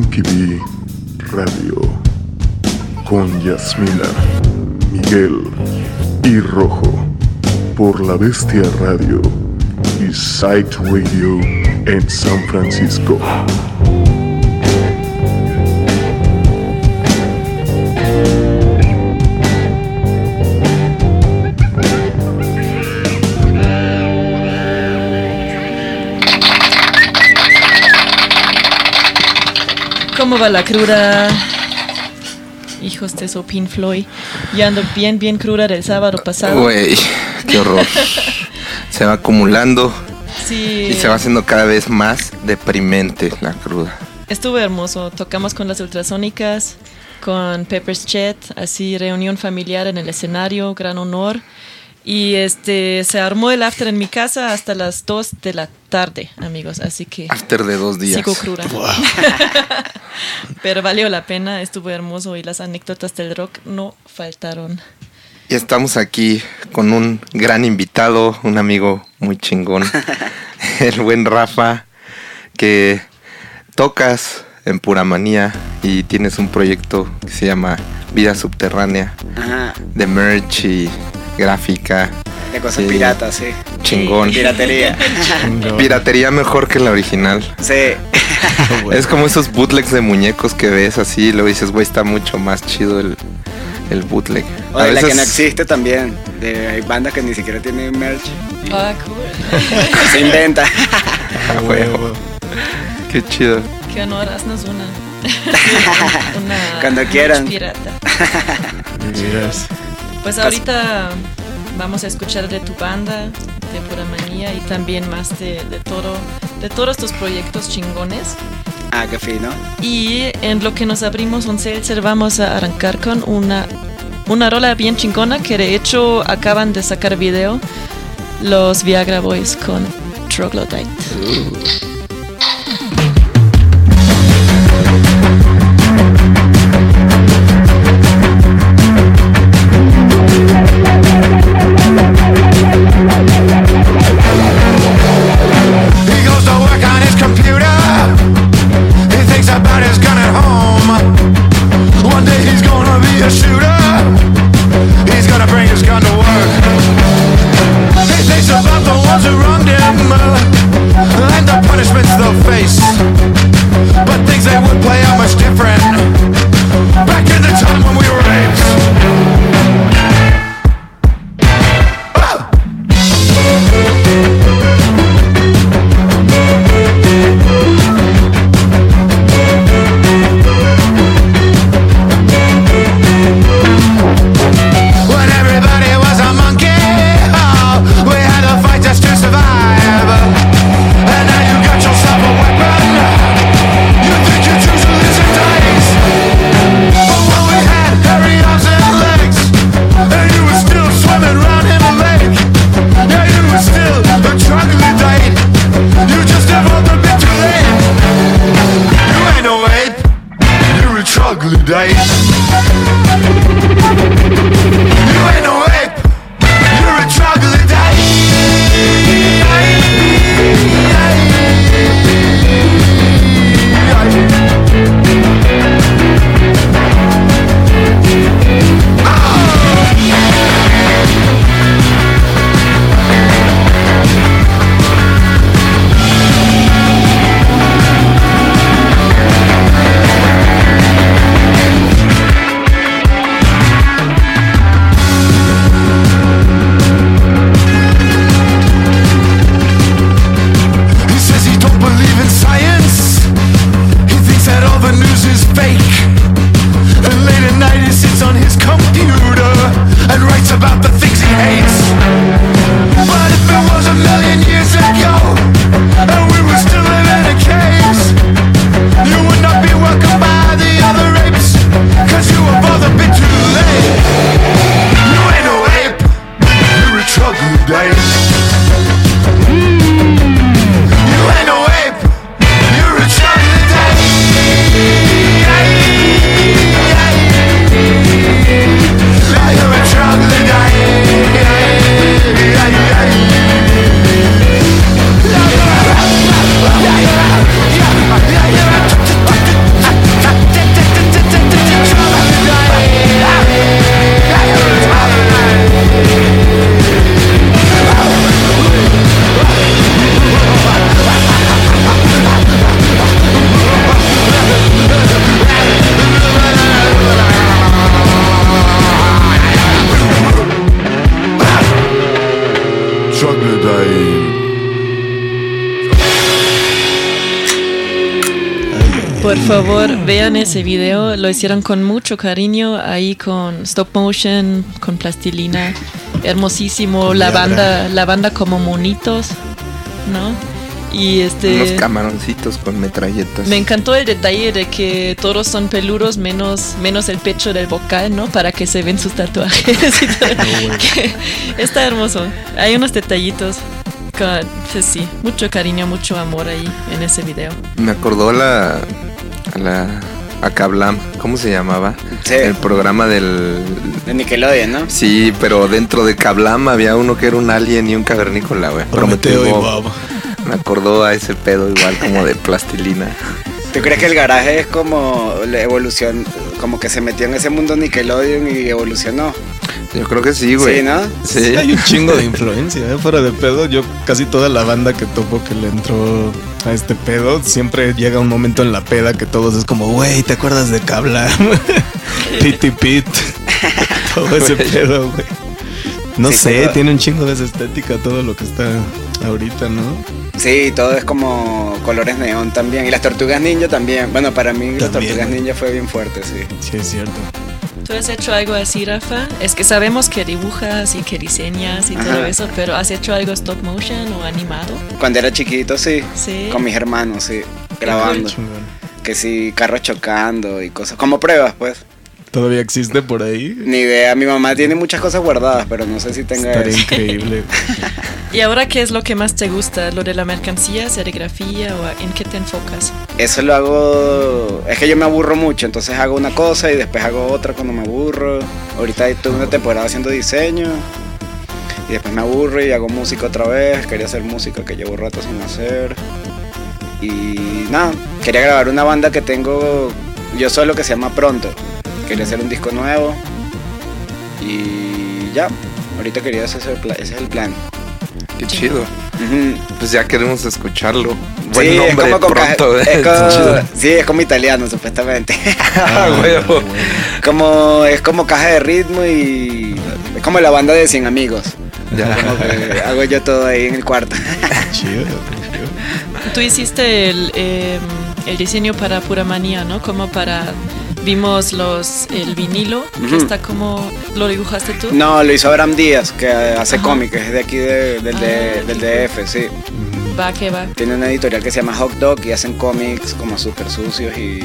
Bee Radio con Yasmina, Miguel y Rojo por La Bestia Radio y Sight Radio en San Francisco. ¿Cómo va la cruda? Hijos de eso, Pink Floyd. Ya ando bien, bien cruda del sábado pasado. Güey, qué horror. se va acumulando Sí. y se va haciendo cada vez más deprimente la cruda. Estuvo hermoso. Tocamos con las ultrasónicas, con Pepper's Chat, así reunión familiar en el escenario, gran honor. Y este se armó el after en mi casa hasta las 2 de la tarde, amigos. Así que After de dos días. sigo cruda. Pero valió la pena, estuvo hermoso y las anécdotas del rock no faltaron. Y estamos aquí con un gran invitado, un amigo muy chingón, el buen Rafa, que tocas en Pura Manía y tienes un proyecto que se llama Vida Subterránea, Ajá, de merch y gráfica. de cosas Sí. piratas, sí. Chingón. Piratería. Piratería mejor que la original. sí. Es como esos bootlegs de muñecos que ves así y luego dices, güey, está mucho más chido el, el bootleg. O A la que no existe también. De, hay bandas que ni siquiera tienen merch. Ah, cool. Se inventa. Ah, huevo. Qué chido. Qué honor, haznos una. una Cuando quieran. Pirata. Pues ahorita vamos a escuchar de tu banda, de Pura Manía y también más de, de todo, de todos tus proyectos chingones. Ah, qué fino. Y en lo que nos abrimos un seltzer vamos a arrancar con una, una rola bien chingona que de hecho acaban de sacar video los Viagra Boys con Troglodyte. He ese video. Lo hicieron con mucho cariño, ahí con stop motion, con plastilina. Hermosísimo. La banda, la banda como monitos, ¿no? Y este. Unos camaroncitos con metralletas. Me encantó el detalle de que todos son peludos menos, menos el pecho del vocal, ¿no? Para que se ven sus tatuajes. y todo. Que está hermoso. Hay unos detallitos. con- pues sí, mucho cariño, mucho amor ahí en ese video. Me acordó la. A la. A Kablam. ¿Cómo se llamaba? Sí. El programa del. De Nickelodeon, ¿no? Sí, pero dentro de Kablam había uno que era un alien y un cavernícola, güey. Prometeo y Bob. Me acordó a ese pedo igual como de plastilina. ¿Tú crees que el garaje es como la evolución, como que se metió en ese mundo Nickelodeon y evolucionó? Yo creo que sí, güey. Sí, ¿no? Sí. Sí, hay un chingo de influencia, ¿eh? fuera de pedo. Yo casi toda la banda que topo que le entró a este pedo, siempre llega un momento en la peda que todos es como, güey, ¿te acuerdas de Cabla? Pity Pit. Todo ese pedo, güey. No Sí, sé, tiene un chingo de esa estética todo lo que está ahorita, ¿no? Sí, todo es como colores neón también. Y las tortugas ninja también. Bueno, para mí las También, tortugas güey. ninja fue bien fuerte, sí. Sí, es cierto. ¿Tú has hecho algo así, Rafa? Es que sabemos que dibujas y que diseñas y todo Ajá. eso, pero ¿has hecho algo stop motion o animado? Cuando era chiquito, sí. Sí. Con mis hermanos, sí. Grabando. Que sí, carros chocando y cosas. Como pruebas, pues. ¿Todavía existe por ahí? Ni idea. Mi mamá tiene muchas cosas guardadas, pero no sé si tenga Estaría eso. increíble. ¿Y ahora qué es lo que más te gusta? ¿Lo de la mercancía, serigrafía o en qué te enfocas? Eso lo hago. Es que yo me aburro mucho, entonces hago una cosa y después hago otra cuando me aburro. Ahorita estuve una temporada haciendo diseño y después me aburro y hago música otra vez. Quería hacer música que llevo rato sin hacer. Y nada, quería grabar una banda que tengo yo solo que se llama Pronto. Quería hacer un disco nuevo y ya. Ahorita quería hacer ese, es el plan. Qué chido. Pues ya queremos escucharlo. Buen Sí, es nombre, como pronto. es eh. como- Chido. sí, es como italiano supuestamente. Ah, huevo. Como es como caja de ritmo y es como la banda de 100 amigos. Ya. Como que hago yo todo ahí en el cuarto. Chido, chido. Tú hiciste el, eh, el diseño para Pura Manía, ¿no? Como para... Vimos los el vinilo, que está como... ¿Lo dibujaste tú? No, lo hizo Abraham Díaz, que hace cómics, es de aquí de- del, de- Ah. del DF, sí. Va, que va. Tiene una editorial que se llama Hot Dog y hacen cómics como súper sucios y,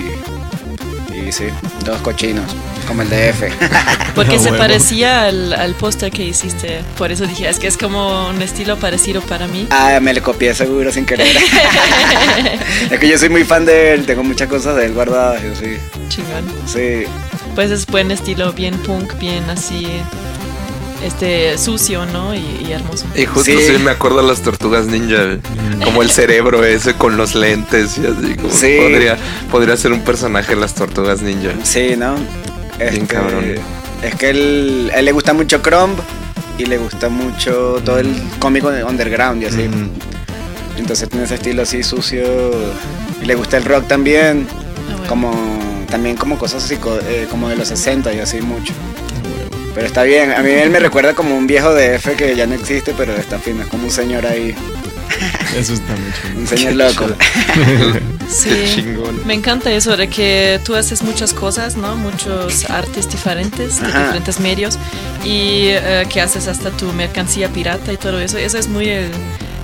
y sí, todos cochinos, como el DF. Porque Ah, se huevo. parecía al, al póster que hiciste. Por eso dije, es que es como un estilo parecido para mí. ah, me le copié seguro sin querer. es que yo soy muy fan de él, tengo muchas cosas de él guardadas, yo sí. Chingón. Sí, Pues es buen estilo, bien punk, bien así, este, sucio, ¿no? Y, y hermoso. Y justo Sí. sí. me acuerdo de las tortugas ninja, güey. como el cerebro ese con los lentes y así. Como Sí. podría, podría ser un personaje de las tortugas ninja. Sí, ¿no? Bien cabrón. Es que él, a él le gusta mucho Crumb y le gusta mucho todo el cómic underground y así. Mm. Entonces tiene ese estilo así sucio. Y le gusta el rock también. Ah, bueno. Como también como cosas así co- eh, como de los 60 y así mucho. Pero está bien. A mí él me recuerda como un viejo DF que ya no existe, pero está fino. Es como un señor ahí. Eso está muy chido. Un señor loco. Sí. Chingón. Me encanta eso de que tú haces muchas cosas, ¿no? Muchos artes diferentes, de Ajá. diferentes medios, y eh, que haces hasta tu mercancía pirata y todo eso. Eso es muy el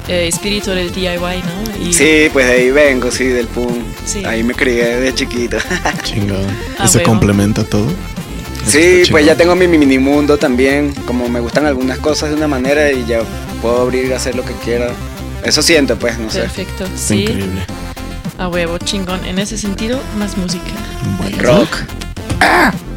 eh, espíritu del DIY, ¿no? Y, Sí, pues de ahí vengo, sí, del punk. Sí. Ahí me crié de chiquito. Chingón. Ah, ¿Y se huevo. complementa todo? Sí, pues ya tengo mi mini mundo también. Como me gustan algunas cosas de una manera y ya puedo abrir y hacer lo que quiera. Eso siento, pues, no sé. Perfecto, sí. increíble. A huevo, chingón. En ese sentido, más música. Bueno. Rock. Damn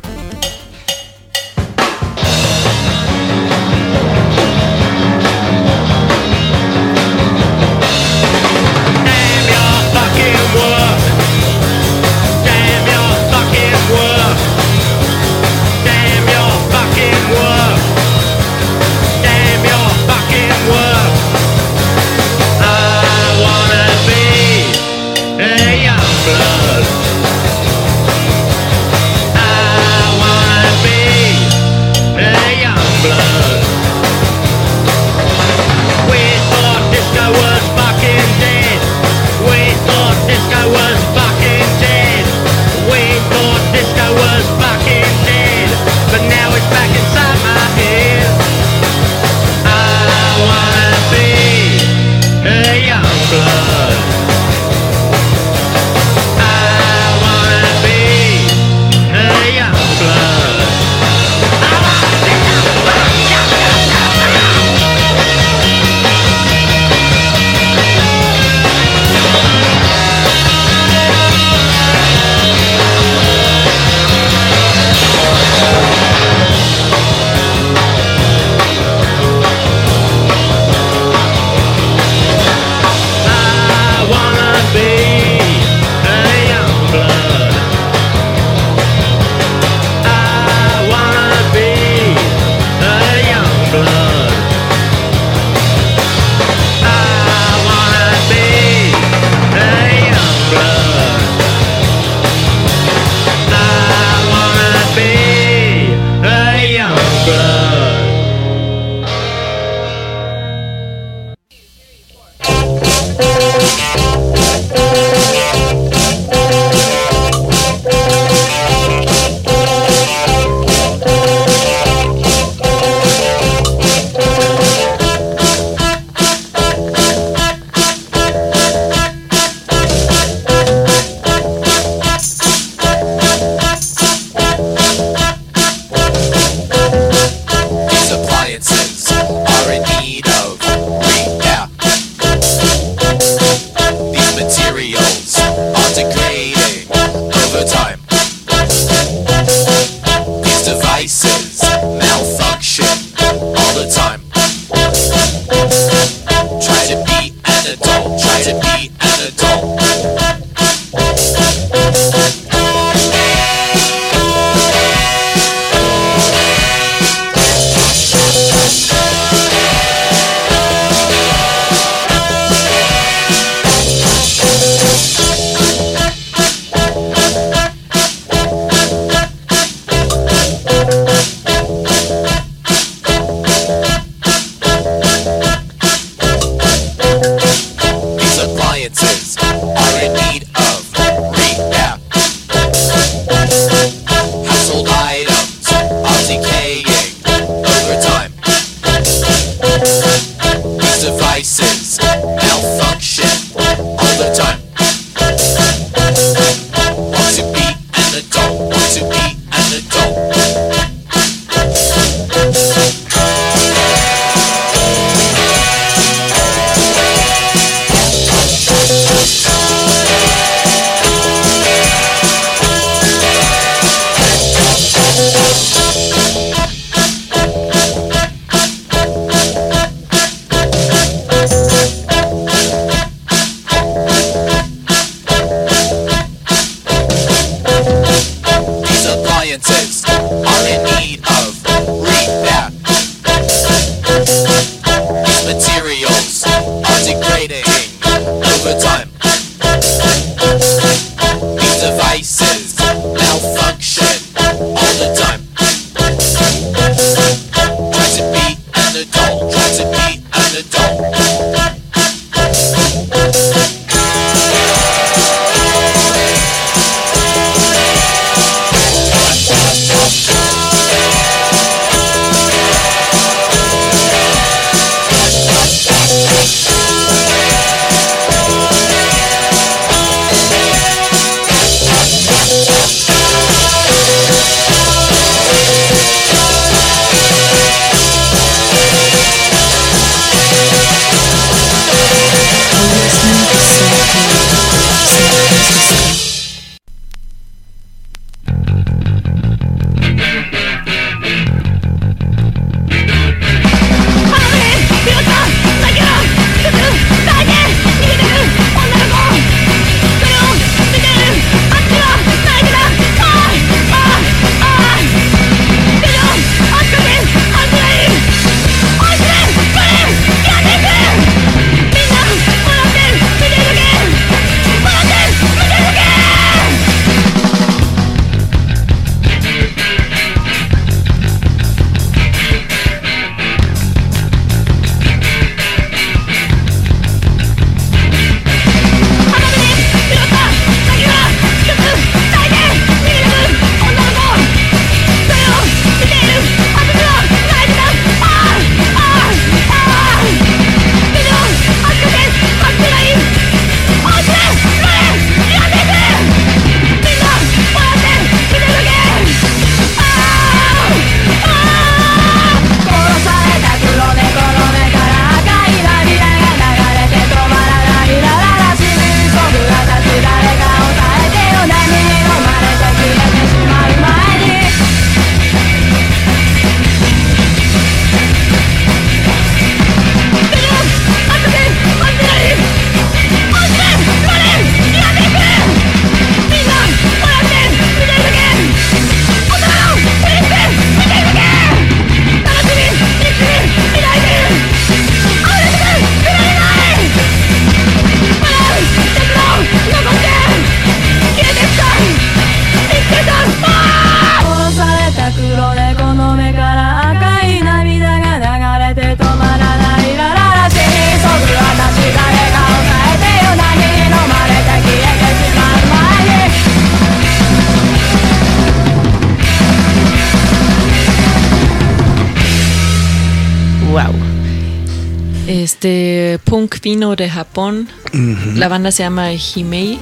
La banda se llama Himei.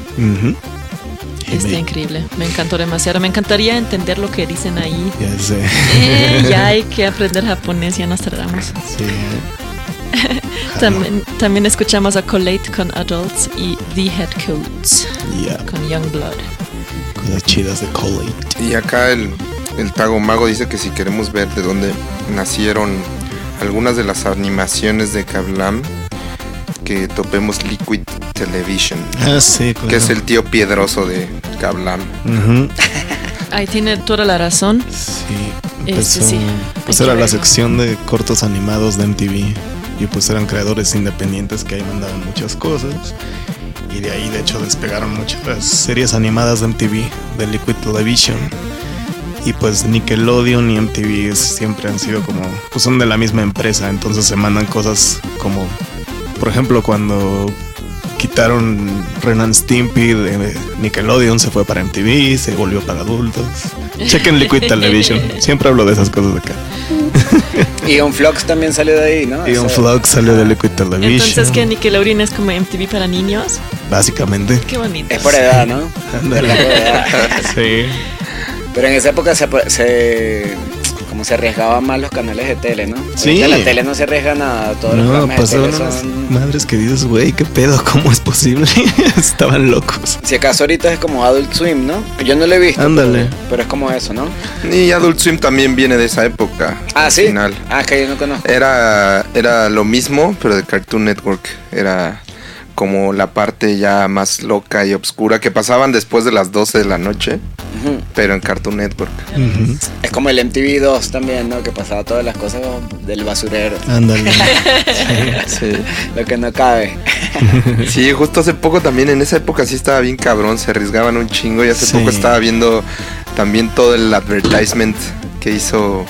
Está Himei. increíble. Me encantó demasiado. Me encantaría entender lo que dicen ahí. Ya sé. Eh, ya hay que aprender japonés, ya nos tardamos. Sí. También, también escuchamos a Collate con Adults y The Headcoats Ya, con Youngblood. cosas chidas de Collate. Y acá el, el Tago Mago dice que si queremos ver de dónde nacieron algunas de las animaciones de Kablam, que topemos Liquid Television, Ah, sí, claro. que es el tío piedroso de Kablam. Ujú. Ahí tiene toda la razón. Sí, Este empezó- sí, pues hay que era la sección de cortos animados de MTV y pues eran creadores independientes que ahí mandaban muchas cosas y de ahí de hecho despegaron muchas series animadas de MTV de Liquid Television y pues Nickelodeon y MTV es- siempre han sido como pues son de la misma empresa entonces se mandan cosas como por ejemplo cuando quitaron Renan Stimpy de Nickelodeon se fue para MTV se volvió para adultos chequen Liquid Television siempre hablo de esas cosas acá Y un Flux también salió de ahí, ¿no? y un Ese- Flux salió de Liquid Television Entonces, que Nickelodeon es como MTV para niños. básicamente Qué bonito. Es por edad, ¿no? Por edad. sí Pero en esa época se, se arriesgaban más los canales de tele, ¿no? Sí. Ahorita la tele no se arriesga nada, todos los no programas de tele unas son... madres que dices güey qué pedo cómo es posible estaban locos Si acaso ahorita es como Adult Swim, ¿no? Yo no lo he visto. Ándale. Pero, pero es como eso, ¿no? Y Adult Swim también viene de esa época. Ah, al sí. Final. Ah, que yo no conozco. Era, era lo mismo, pero de Cartoon Network. Era como la parte ya más loca y oscura que pasaban después de las 12 de la noche, pero en Cartoon Network. Es como el MTV 2 también, ¿no? Que pasaba todas las cosas del basurero. ándale Sí. Lo que no cabe. Sí, justo hace poco también, en esa época sí estaba bien cabrón, se arriesgaban un chingo y hace Sí. poco estaba viendo también todo el advertisement que hizo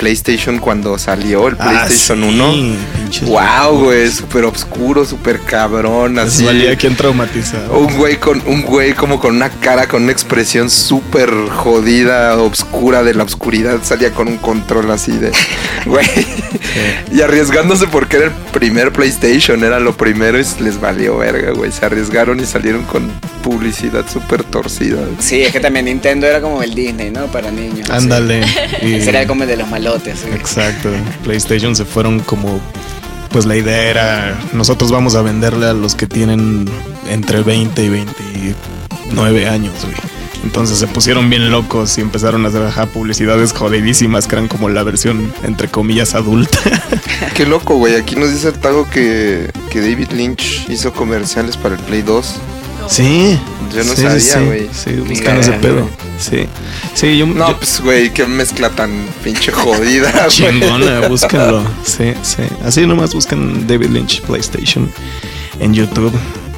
PlayStation cuando salió el Ah, PlayStation sí, 1. pinches Wow, güey, súper oscuro, súper cabrón, Les así. valía quien traumatizado Un güey con un güey como con una cara con una expresión súper jodida, obscura de la oscuridad, salía con un control así de güey. Y arriesgándose porque era el primer PlayStation, era lo primero y les valió verga, güey. Se arriesgaron y salieron con publicidad súper torcida. Sí, es que también Nintendo era como el Disney, ¿no? Para niños. ándale y- Ese era como el de los Exacto. PlayStation se fueron como. Pues la idea era. Nosotros vamos a venderle a los que tienen entre 20 y 29 años, güey. Entonces se pusieron bien locos y empezaron a hacer ajá, publicidades jodidísimas que eran como la versión, entre comillas, adulta. Qué loco, güey. Aquí nos dice el Tago que, que David Lynch hizo comerciales para el Play 2. Sí. Yo no sí, sabía, sí, güey. Sí, Ni buscan ese pedo. Sí. Sí, yo. No, yo- pues, güey, qué mezcla tan pinche jodida, güey. Chingona, búsquenlo. Sí, sí. Así nomás buscan David Lynch PlayStation en YouTube.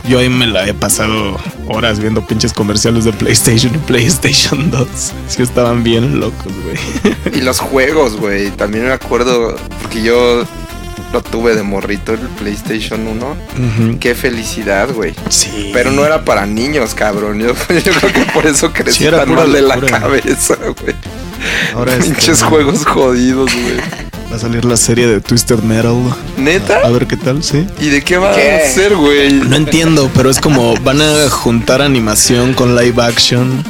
Yo ahí me la he pasado horas viendo pinches comerciales de PlayStation y PlayStation 2. Sí estaban bien locos, güey. Y los juegos, güey. También me acuerdo, porque yo lo tuve de morrito el PlayStation 1. Ujú. Qué felicidad, güey. Sí. Pero no era para niños, cabrón. Yo, yo creo que por eso crecí Sí, era tan mal de la cabeza, güey. Ahora este, Pinches juegos jodidos, güey. Va a salir la serie de Twisted Metal. A ¿Neta? ver qué tal, sí. ¿Y de qué va ¿Qué? a ser, güey? No entiendo, pero es como van a juntar animación con live action.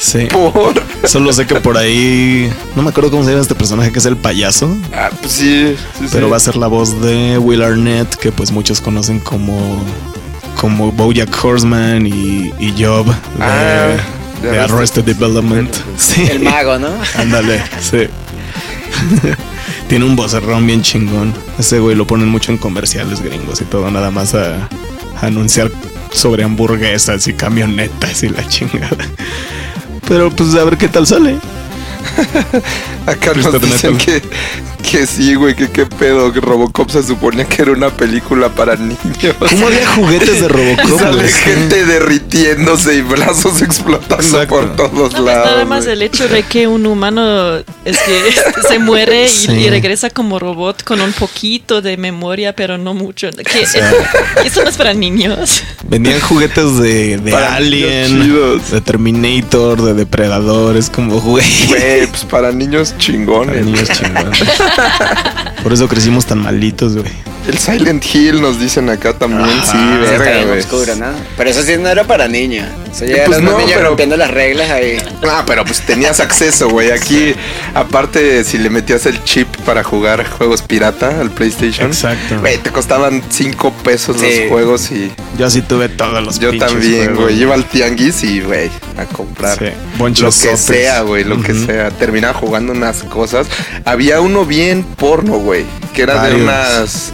Sí. Por. Solo sé que por ahí. No me acuerdo cómo se llama este personaje que es el payaso. Ah, pues sí. sí, Pero sí. va a ser la voz de Will Arnett, que pues muchos conocen como como Bojack Horseman y, y Job de, Ah, de Arrested Development. Sí. El mago, ¿no? Ándale, sí. Tiene un vocerrón bien chingón. Ese güey lo ponen mucho en comerciales gringos y todo, nada más a, a anunciar sobre hamburguesas y camionetas y la chingada. Pero pues a ver qué tal sale. Acá nos dicen que, que sí, güey, que qué pedo, que Robocop se suponía que era una película para niños. ¿Cómo había juguetes de Robocop? sale güey? gente derritiéndose y brazos explotando Exacto. por todos No, lados. nada más güey. el hecho de que un humano es que se muere y, Sí. y regresa como robot con un poquito de memoria, pero no mucho. Que, sea- eso no es para niños. Vendían juguetes de, de Para Alien, chidos. de Terminator, de Depredador. Es como, güey. Güey, pues para niños Para chingones. niños chingones. Por eso crecimos tan malitos, güey. El Silent Hill nos dicen acá también, sí, Sí, verga, güey. oscuro, ¿no? Pero eso sí no era para niños. Eso ya Pues era una no, niña pero- rompiendo las reglas ahí. Ah, pero pues tenías acceso, güey. Aquí, aparte, si le metías el chip para jugar juegos pirata al PlayStation, Exacto. güey, te costaban 5 pesos Sí. los juegos y Yo sí tuve todos los yo también, güey. Iba al tianguis y, güey, a comprar Sí, lo que sopes. sea, güey, lo que sea. Terminaba jugando unas cosas. Había uno bien porno, güey, que era de unas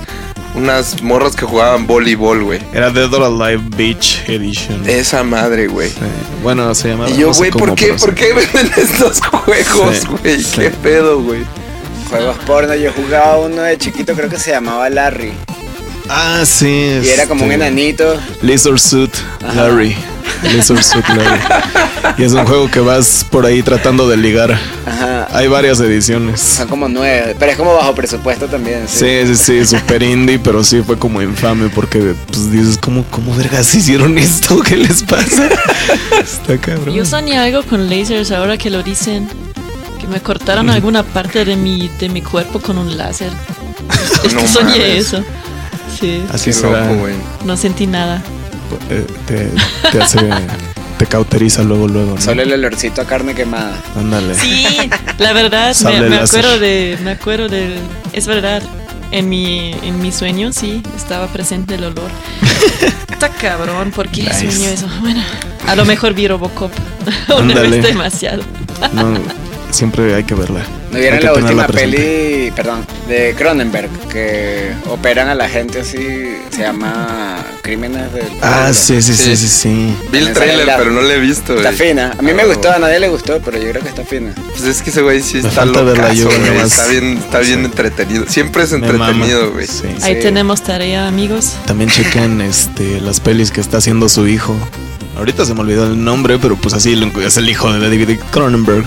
unas morras que jugaban voleibol, güey. Era Dead or Alive Beach Edition. Esa madre, güey. Sí. Bueno, se llamaba. Y yo, no sé güey, ¿por qué? ¿Por qué venden estos juegos, güey? sí. ¿Qué pedo, güey? Juegos porno, yo jugaba uno de chiquito, creo que se llamaba Larry. Ah, sí. Y era como un enanito. Lizard Suit Larry. Lizard Suit Larry. Y es un juego que vas por ahí tratando de ligar. Ajá. Hay varias ediciones. Son como nueve, pero es como bajo presupuesto también. Sí, sí, sí, super indie, pero sí fue como infame porque pues dices, ¿cómo, cómo vergas hicieron esto? ¿Qué les pasa? Está cabrón. Yo soñé algo con lasers ahora que lo dicen. Que me cortaron alguna parte de mi, de mi cuerpo con un láser. Es No que soñé mames. eso. Sí. Así Qué será. loco. No sentí nada. Eh, te, te hace, te cauteriza luego, luego. ¿no? Solo el olorcito a carne quemada. Ándale. Sí, la verdad, me, acuerdo de, me acuerdo de, es verdad, en mi, en mi sueño sí, estaba presente el olor. Está cabrón, ¿por qué Nice. sueño eso? Bueno, a lo mejor vi Robocop, una Ándale. vez demasiado. No, siempre hay que verla. ¿No vieron la última peli, perdón, de Cronenberg, que operan a la gente así, se llama Crímenes del Ah, Pueblo? sí, sí, sí, Sí. sí, sí. Vi el trailer, la- pero no lo he visto, güey. Está fina. A mí me Ah, gustó, a nadie le gustó, pero yo creo que está fina. Pues es que ese güey sí Me está falta locazo, verla yo, güey. nomás. Está bien, está bien Sí. entretenido. Siempre es entretenido, güey. Sí. Ahí Sí. tenemos tarea, amigos. También chequen este, las pelis que está haciendo su hijo. Ahorita se me olvidó el nombre, pero pues así es el hijo de David Cronenberg.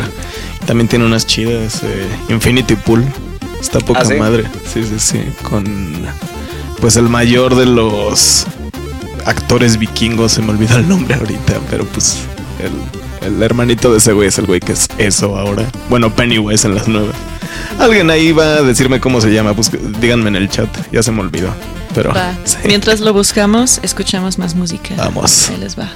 También tiene unas chidas. eh, Infinity Pool. Está poca ¿Ah, sí? madre. Sí, sí, sí. Con pues el mayor de los actores vikingos. Se me olvidó el nombre ahorita, pero pues el, el hermanito de ese güey es el güey que es eso ahora. Bueno, Pennywise en las nuevas. Alguien ahí va a decirme cómo se llama. Pues díganme en el chat. Ya se me olvidó. Pero sí. Mientras lo buscamos, escuchamos más música. Vamos. Ahí les va.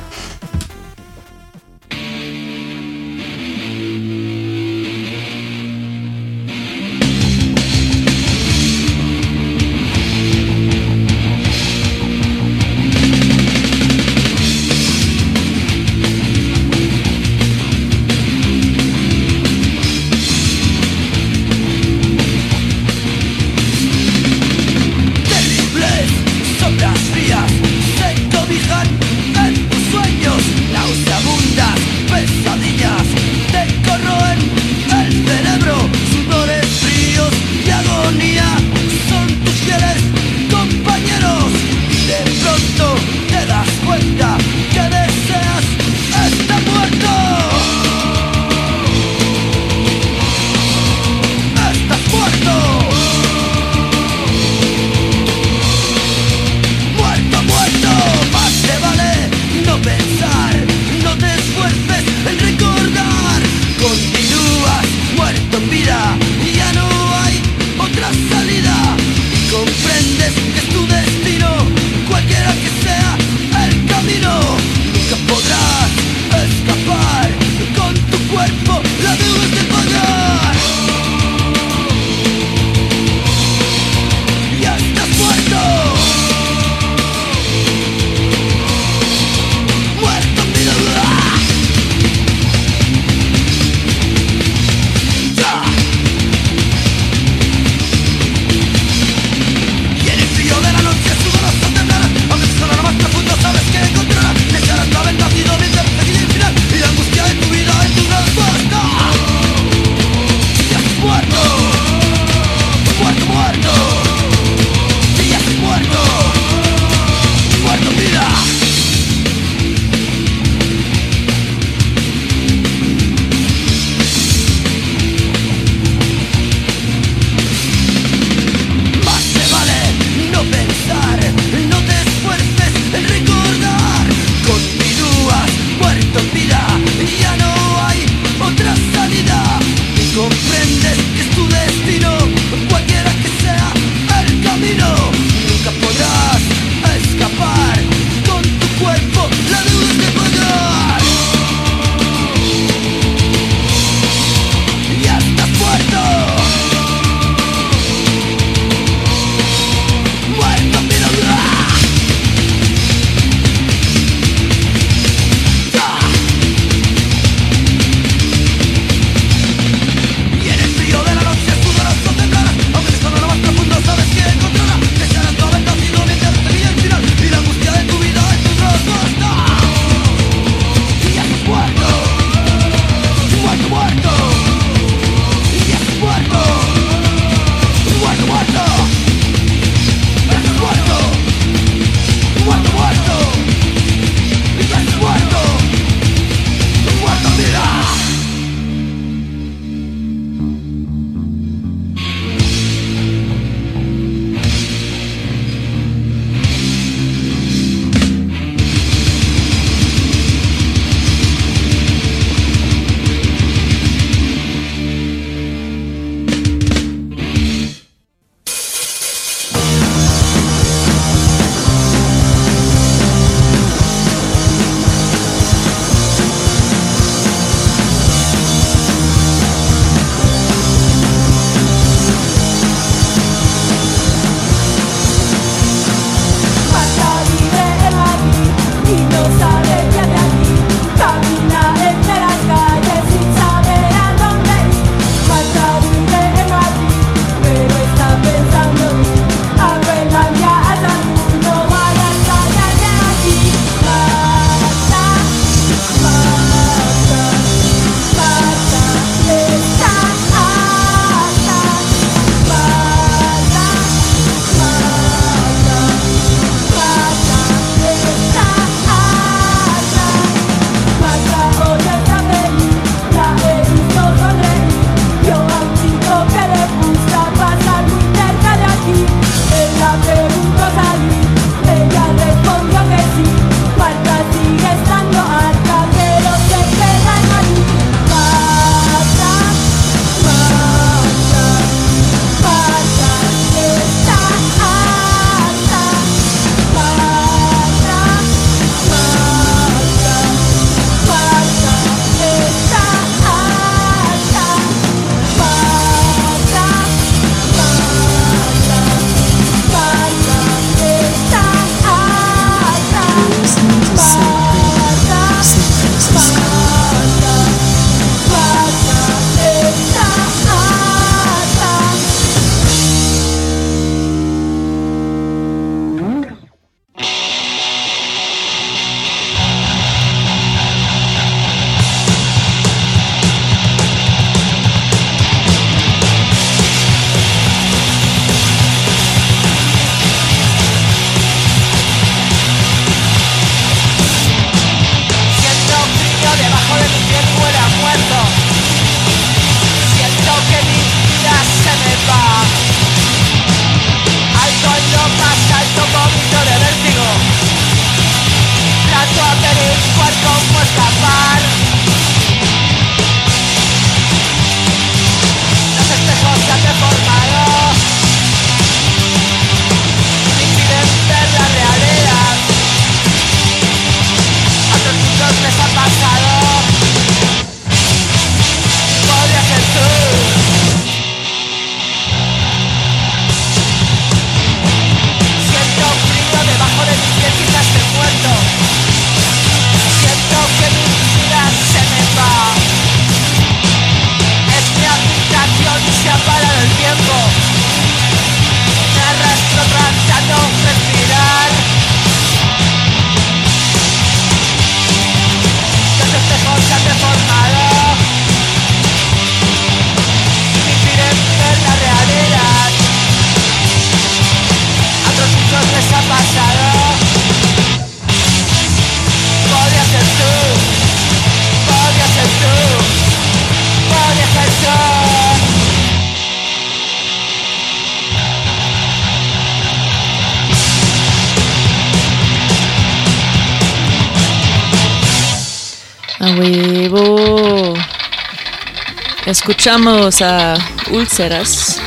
Escuchamos a Úlceras,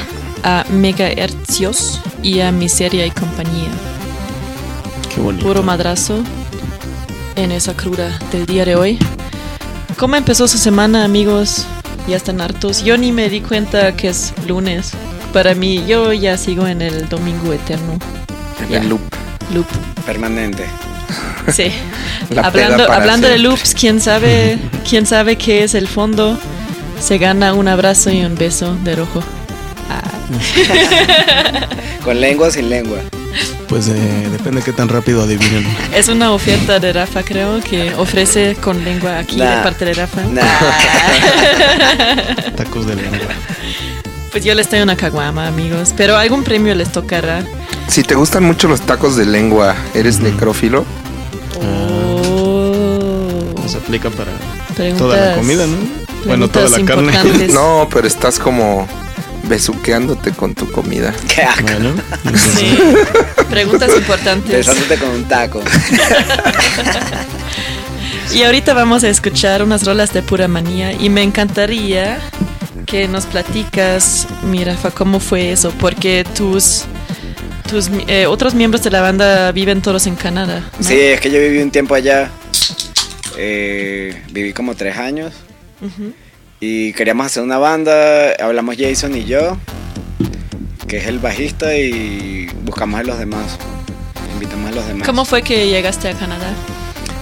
a Megahercios y a Miseria y compañía. Qué bonito. Puro madrazo en esa cruda del día de hoy. ¿Cómo empezó su semana, amigos? Ya están hartos. Yo ni me di cuenta que es lunes. Para mí, yo ya sigo en el domingo eterno. En Ya. el loop. Loop. Permanente. Sí. La hablando hablando de loops, ¿quién sabe, quién sabe qué es el fondo? Se gana un abrazo y un beso de rojo. Ah, Con lengua o sin lengua. Pues eh, depende qué tan rápido adivinen. es una oferta de Rafa, creo, que ofrece con lengua aquí de parte de Rafa. Nah. Tacos de lengua. Pues yo les traigo una caguama, amigos. Pero algún premio les tocará. Si te gustan mucho los tacos de lengua, ¿eres necrófilo? Oh. Se aplica para Preguntas- toda la comida, ¿no? Bueno, toda la carne. No, pero estás como besuqueándote con tu comida. Qué asco. Bueno, Sí. Preguntas importantes. Besándote con un taco. Y ahorita vamos a escuchar unas rolas de pura manía y me encantaría que nos platicas, mira, Rafa, cómo fue eso, porque tus tus eh, otros miembros de la banda viven todos en Canadá. ¿no? Sí, es que yo viví un tiempo allá. Eh, viví como tres años. Y queríamos hacer una banda. Hablamos Jason y yo, que es el bajista, y buscamos a los demás. Invitamos a los demás. ¿Cómo fue que llegaste a Canadá?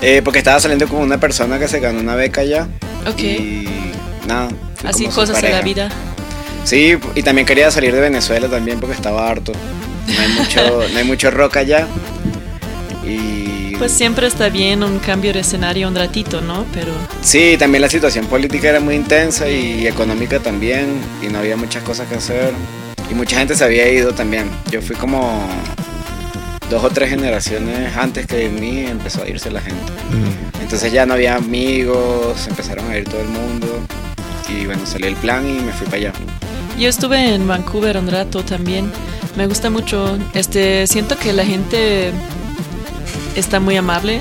Eh, porque estaba saliendo con una persona que se ganó una beca allá. Ok. Y nada. Así cosas de la vida. Sí, y también quería salir de Venezuela también porque estaba harto. No hay mucho, no hay mucho rock allá. Y Pues siempre está bien un cambio de escenario un ratito, ¿no? Pero sí, también la situación política era muy intensa y económica también y no había muchas cosas que hacer. Y mucha gente se había ido también. Yo fui como dos o tres generaciones antes que de mí empezó a irse la gente. Mm. Entonces ya no había amigos, empezaron a ir todo el mundo. Y bueno, salió el plan y me fui para allá. yo estuve en Vancouver un rato también. Me gusta mucho. Este, siento que la gente está muy amable.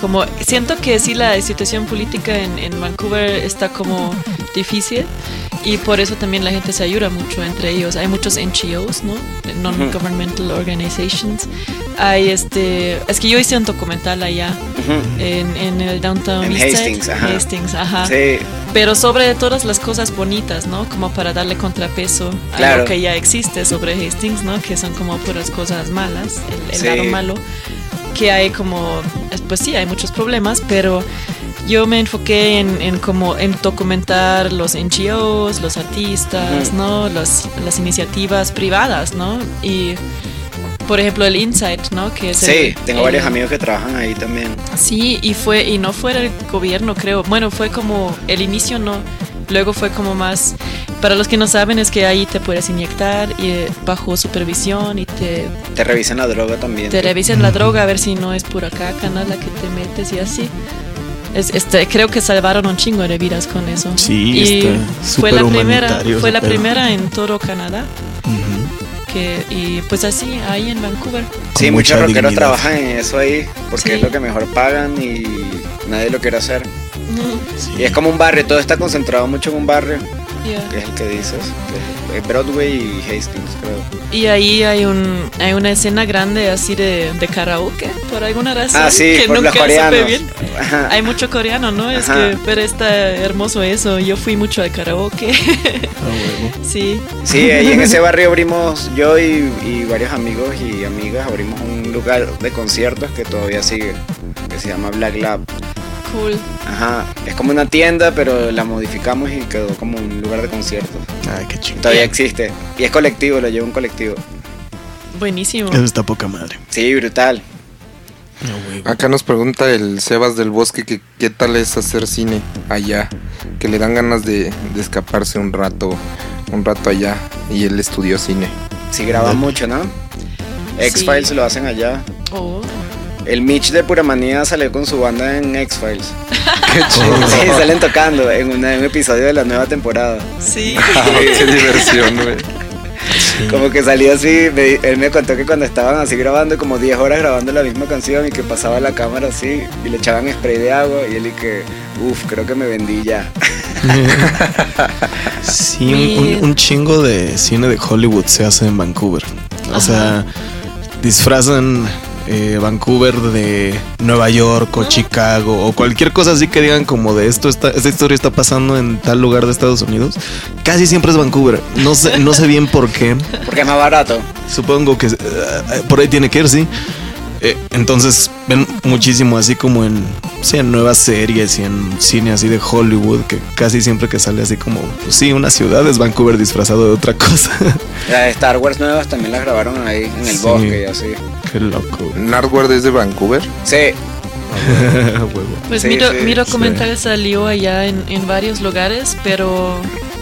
Como siento que sí la situación política en, en Vancouver está como difícil y por eso también la gente se ayuda mucho entre ellos. Hay muchos NGOs, ¿no? Non-governmental organizations. Hay este, es que yo hice un documental allá en, en el downtown En East Side. Hastings, ajá. Hastings, ajá. Sí, Pero sobre todas las cosas bonitas, ¿no? Como para darle contrapeso a lo que ya existe sobre Hastings, ¿no? Que son como puras cosas malas, el, el Sí. lado malo. Que hay como, pues sí, hay muchos problemas, pero yo me enfoqué en, en como en documentar los NGOs, los artistas. ¿no? Las, las iniciativas privadas, ¿no? Y, por ejemplo, el Insight, ¿no? Que es sí, el- tengo el- varios amigos que trabajan ahí también. Sí, y fue y no fue el gobierno, creo. Bueno, fue como el inicio no. Luego fue como más para los que no saben es que ahí te puedes inyectar y eh, bajo supervisión y te, Te revisan la droga también. te revisan la droga a ver si no es pura caca, ¿no? La que te metes y así. Es, este, creo que salvaron un chingo de vidas con eso. Sí, y está fue la súper primera, fue la primera en todo Canadá. Que, y pues así, ahí en Vancouver. Sí, con muchos rockeros trabajan en eso ahí porque Sí. es lo que mejor pagan y nadie lo quiere hacer. Sí. Y es como un barrio, todo está concentrado mucho en un barrio, Yeah. que es el que dices, que es Broadway y Hastings, creo. Y ahí hay un hay una escena grande así de, de karaoke por alguna razón Ah, sí, que por los nunca supe bien. Hay mucho coreano, ¿no? Es Ajá. que pero está hermoso eso. Yo fui mucho al karaoke. Ah, sí. Sí, ahí en ese barrio abrimos, yo y, y varios amigos y amigas abrimos un lugar de conciertos que todavía sigue, que se llama Black Lab. Cool. Ajá, es como una tienda, pero la modificamos y quedó como un lugar de conciertos. Ay, qué chingón. Todavía existe. Y es colectivo, lo lleva un colectivo. Buenísimo. Eso está poca madre. Sí, brutal. Huevo. Acá nos pregunta el Sebas del Bosque que qué tal es hacer cine allá, que le dan ganas de, de escaparse un rato, un rato allá y él estudió cine. Sí, graba mucho, ¿no? Sí. X-Files lo hacen allá. Oh. El Mitch de Pura Manía salió con su banda en X-Files. Qué chido. Sí, salen tocando en, una- en un episodio de la nueva temporada. Sí. Ah, qué diversión, güey. Como que salía así, me- él me contó que cuando estaban así grabando, como 10 horas grabando la misma canción y que pasaba la cámara así y le echaban spray de agua y él y que, uff, creo que me vendí ya. Sí, un, un- un chingo de cine de Hollywood se hace en Vancouver. O sea, disfrazan eh, Vancouver de Nueva York o Chicago o cualquier cosa así que digan como de esto está, esta historia está pasando en tal lugar de Estados Unidos. Casi siempre es Vancouver. No sé, no sé bien por qué. Porque es más barato. Supongo que eh, por ahí tiene que ir, sí. Eh, entonces ven muchísimo así como en, sí, en nuevas series y en cine así de Hollywood, que casi siempre que sale así como, pues sí, una ciudad es Vancouver disfrazado de otra cosa. Las de Star Wars nuevas también las grabaron ahí en el Sí. bosque y así. Qué loco. Nardware desde Vancouver. Sí, Huevo. Pues Sí, mi, do- sí, mi sí. documental salió allá en, en varios lugares, pero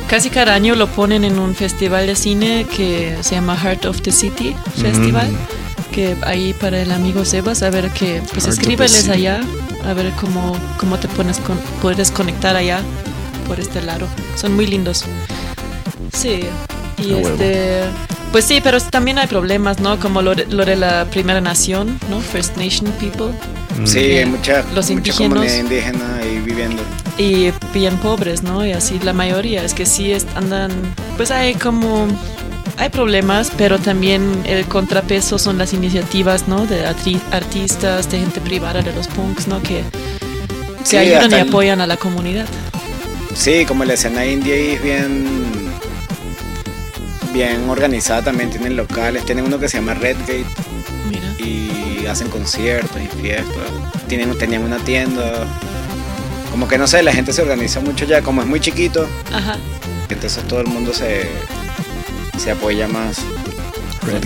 casi cada año lo ponen en un festival de cine que se llama Heart of the City Festival. Que ahí para el amigo Sebas, a ver que, pues escríbeles allá, a ver cómo, cómo te pones con, puedes conectar allá por este lado. Son muy lindos. Sí, y huevo. este, pues sí, pero también hay problemas, ¿no? Como lo de, lo de la primera nación, ¿no? First Nation People. sí, Eh, hay mucha, los mucha indígenas. comunidad indígena ahí viviendo. y bien pobres, ¿no? Y así la mayoría es que sí es- andan, pues hay como hay problemas, pero también el contrapeso son las iniciativas, ¿no? De artistas, de gente privada, de los punks, ¿no? Que, que Sí, ayudan y apoyan a la comunidad. Sí, como la escena india ahí es bien bien organizada también, tienen locales, tienen uno que se llama Redgate Mira. y hacen conciertos y fiestas, tienen, tenían una tienda, como que no sé, la gente se organiza mucho ya, como es muy chiquito, Ajá. entonces todo el mundo se, se apoya más.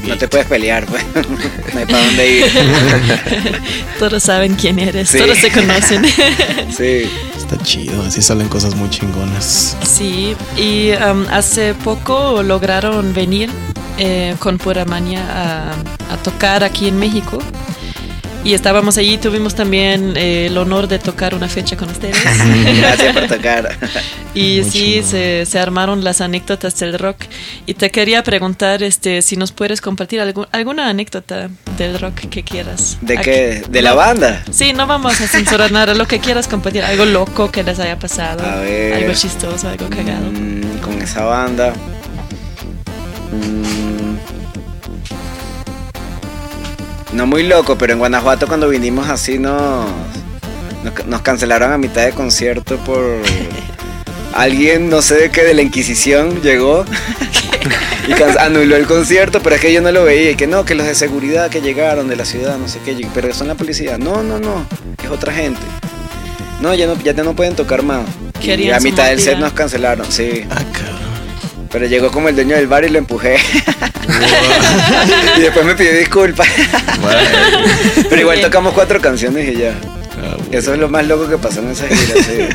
No te puedes pelear, pues. no hay para dónde ir. Todos saben quién eres, Sí. todos se conocen. Sí. Está chido, así salen cosas muy chingonas. Sí, y um, hace poco lograron venir eh, con Pura Maña a, a tocar aquí en México. Y estábamos allí, tuvimos también eh, el honor de tocar una fecha con ustedes. Gracias por tocar. y Muy sí, se, se armaron las anécdotas del rock. Y te quería preguntar este, si nos puedes compartir algu- alguna anécdota del rock que quieras. ¿De Aquí. qué? ¿De la banda? Sí, no vamos a censurar nada, lo que quieras compartir. Algo loco que les haya pasado. A ver. Algo chistoso, algo cagado. Mm, con esa banda. Mm. No muy loco, pero en Guanajuato cuando vinimos así nos, nos, nos cancelaron a mitad de concierto por alguien, no sé de qué, de la Inquisición llegó y anuló el concierto, pero es que yo no lo veía y que no, que los de seguridad que llegaron de la ciudad, no sé qué, pero son la policía. No, no, no, es otra gente. No, ya no, ya no pueden tocar más. Y a mitad del set nos cancelaron, sí. Ah, cabrón. Pero llegó como el dueño del bar y lo empujé. y después me pidió disculpas. Pero igual tocamos cuatro canciones y ya. Ah. Eso es lo más loco que pasó en esa gira. sí.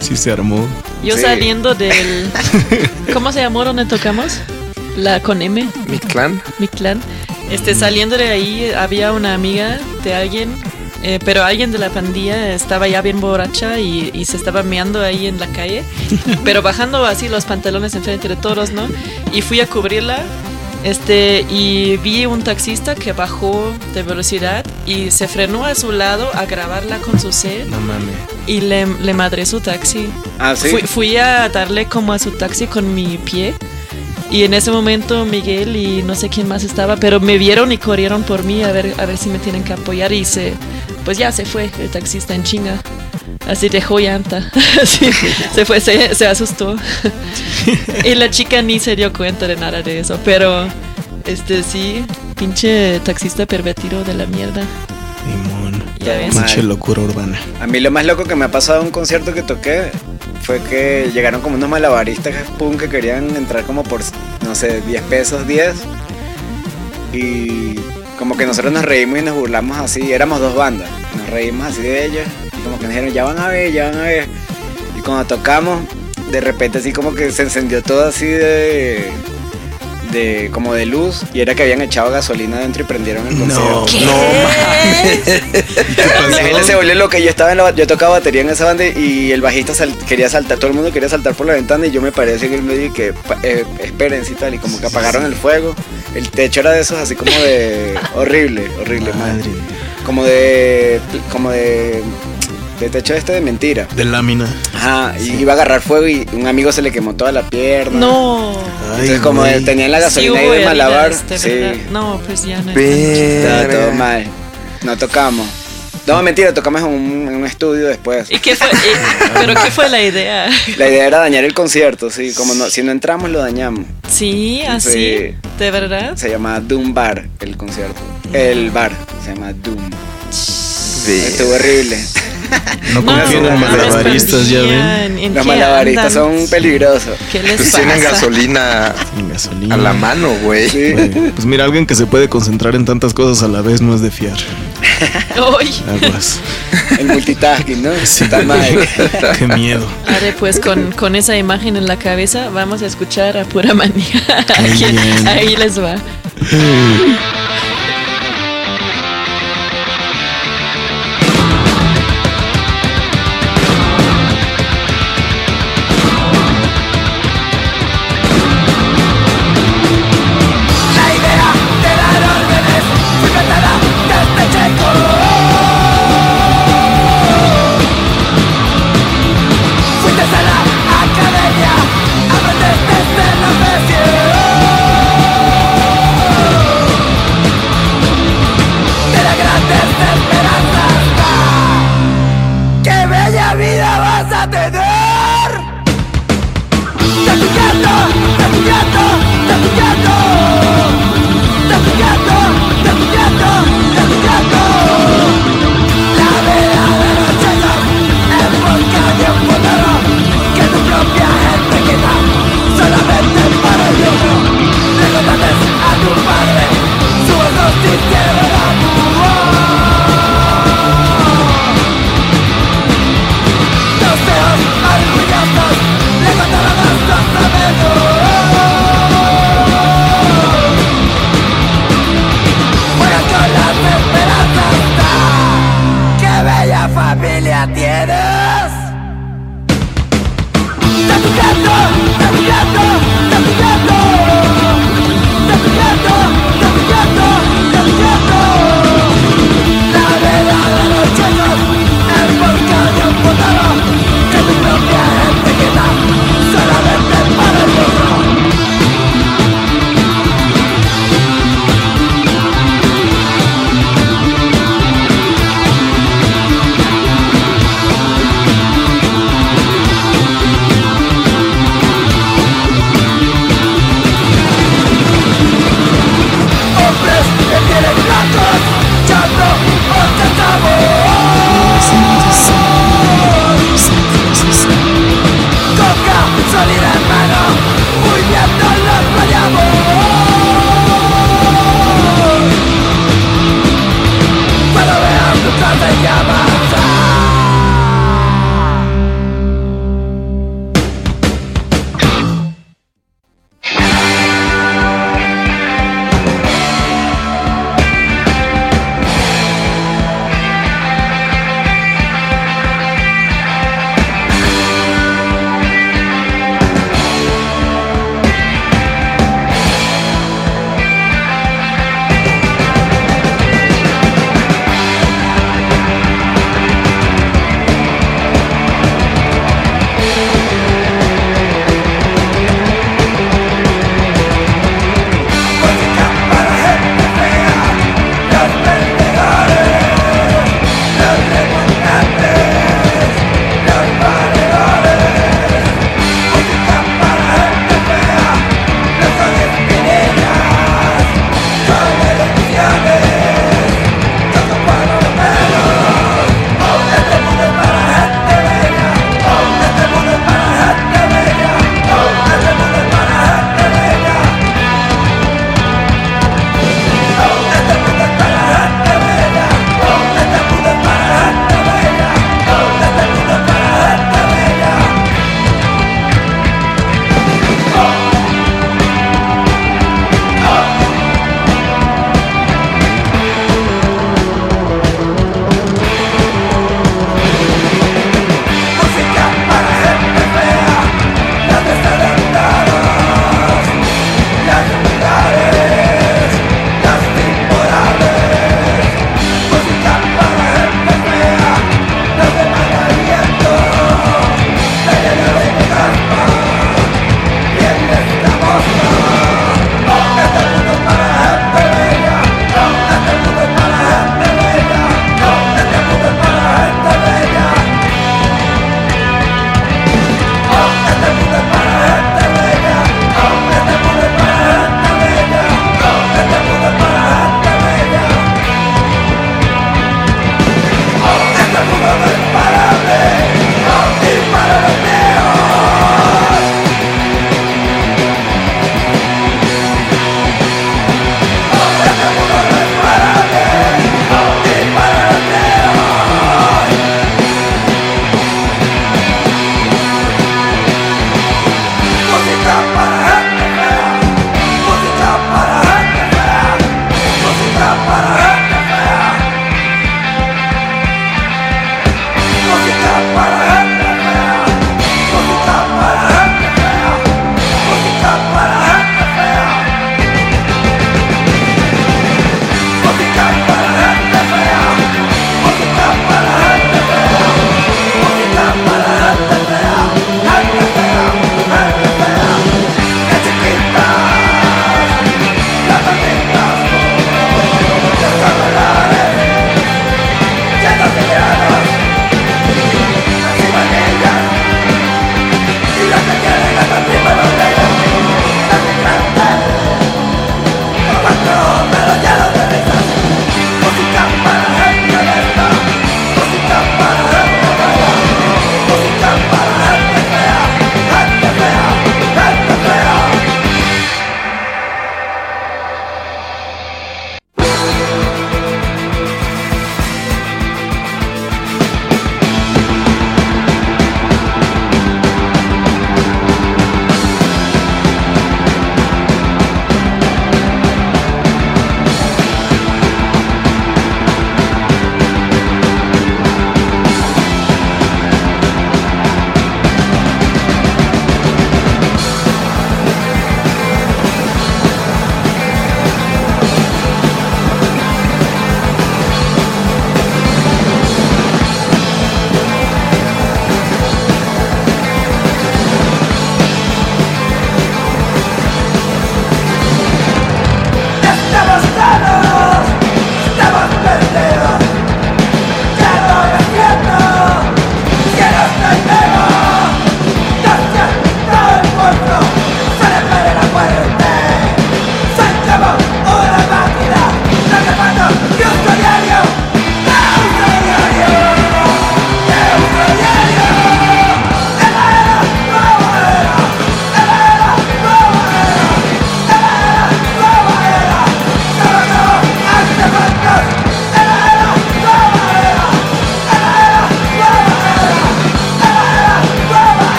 Sí se armó. Yo Sí. saliendo del... ¿Cómo se llamó donde tocamos? La con M, Mi clan. mi clan. Este, saliendo de ahí había una amiga de alguien, eh, pero alguien de la pandilla estaba ya bien borracha y, y se estaba meando ahí en la calle, pero bajando así los pantalones enfrente de todos, ¿no? Y fui a cubrirla. Este, y vi un taxista que bajó de velocidad y se frenó a su lado a grabarla con su set No mames. y le, le madré su taxi. Ah, sí. Fui, fui a darle como a su taxi con mi pie. Y en ese momento Miguel y no sé quién más estaba, pero me vieron y corrieron por mí a ver, a ver si me tienen que apoyar. Y se, pues ya se fue el taxista en chinga. Así dejó llanta. Así, se fue, se, se asustó. y la chica ni se dio cuenta de nada de eso. Pero, este sí, pinche taxista pervertido de la mierda. Limón. Ya ves. Mal. Pinche locura urbana. A mí lo más loco que me ha pasado en un concierto que toqué fue que llegaron como unos malabaristas punk que querían entrar como por, no sé, 10 pesos, 10. Y como que nosotros nos reímos y nos burlamos así. Éramos dos bandas. Nos reímos así de ellos. Y como que nos dijeron, ya van a ver, ya van a ver. Y cuando tocamos, de repente así como que se encendió todo así de... de como de luz y era que habían echado gasolina dentro y prendieron el No, concierto. ¿Qué La gente se volvió loca. Yo estaba en la, yo tocaba batería en esa banda y el bajista sal- quería saltar, todo el mundo quería saltar por la ventana y yo me así en el medio y que eh, espérense y tal y como que apagaron el fuego. El techo era de esos así como de horrible, horrible, madre. Madre. Como de como de de techo este de mentira. De lámina. Ajá, y iba a agarrar fuego y un amigo se le quemó toda la pierna. No. Entonces Ay, como güey. tenían la Sí gasolina hubo ahí de malabar, sí, verdad. No, pues ya no. estaba todo mal. No tocamos. No, mentira, tocamos en un, en un estudio después. ¿Y qué fue? y- ¿Pero qué fue la idea? La idea era dañar el concierto, sí, como no, si no entramos lo dañamos. Sí, así. Sí. ¿De verdad? Se llama Doom Bar el concierto. El bar se llama Doom. Estuvo horrible. No confíen no, en no malabaristas, ya ven. confían, ¿en Los malabaristas son peligrosos. ¿Qué les Pues pasa? tienen gasolina a la mano, güey. Sí. Pues mira, alguien que se puede concentrar en tantas cosas a la vez no es de fiar. Aguas. El multitasking, ¿no? Sí. Está mal. Qué miedo. Ahora pues con, con esa imagen en la cabeza vamos a escuchar a Pura Manía. Ahí les va.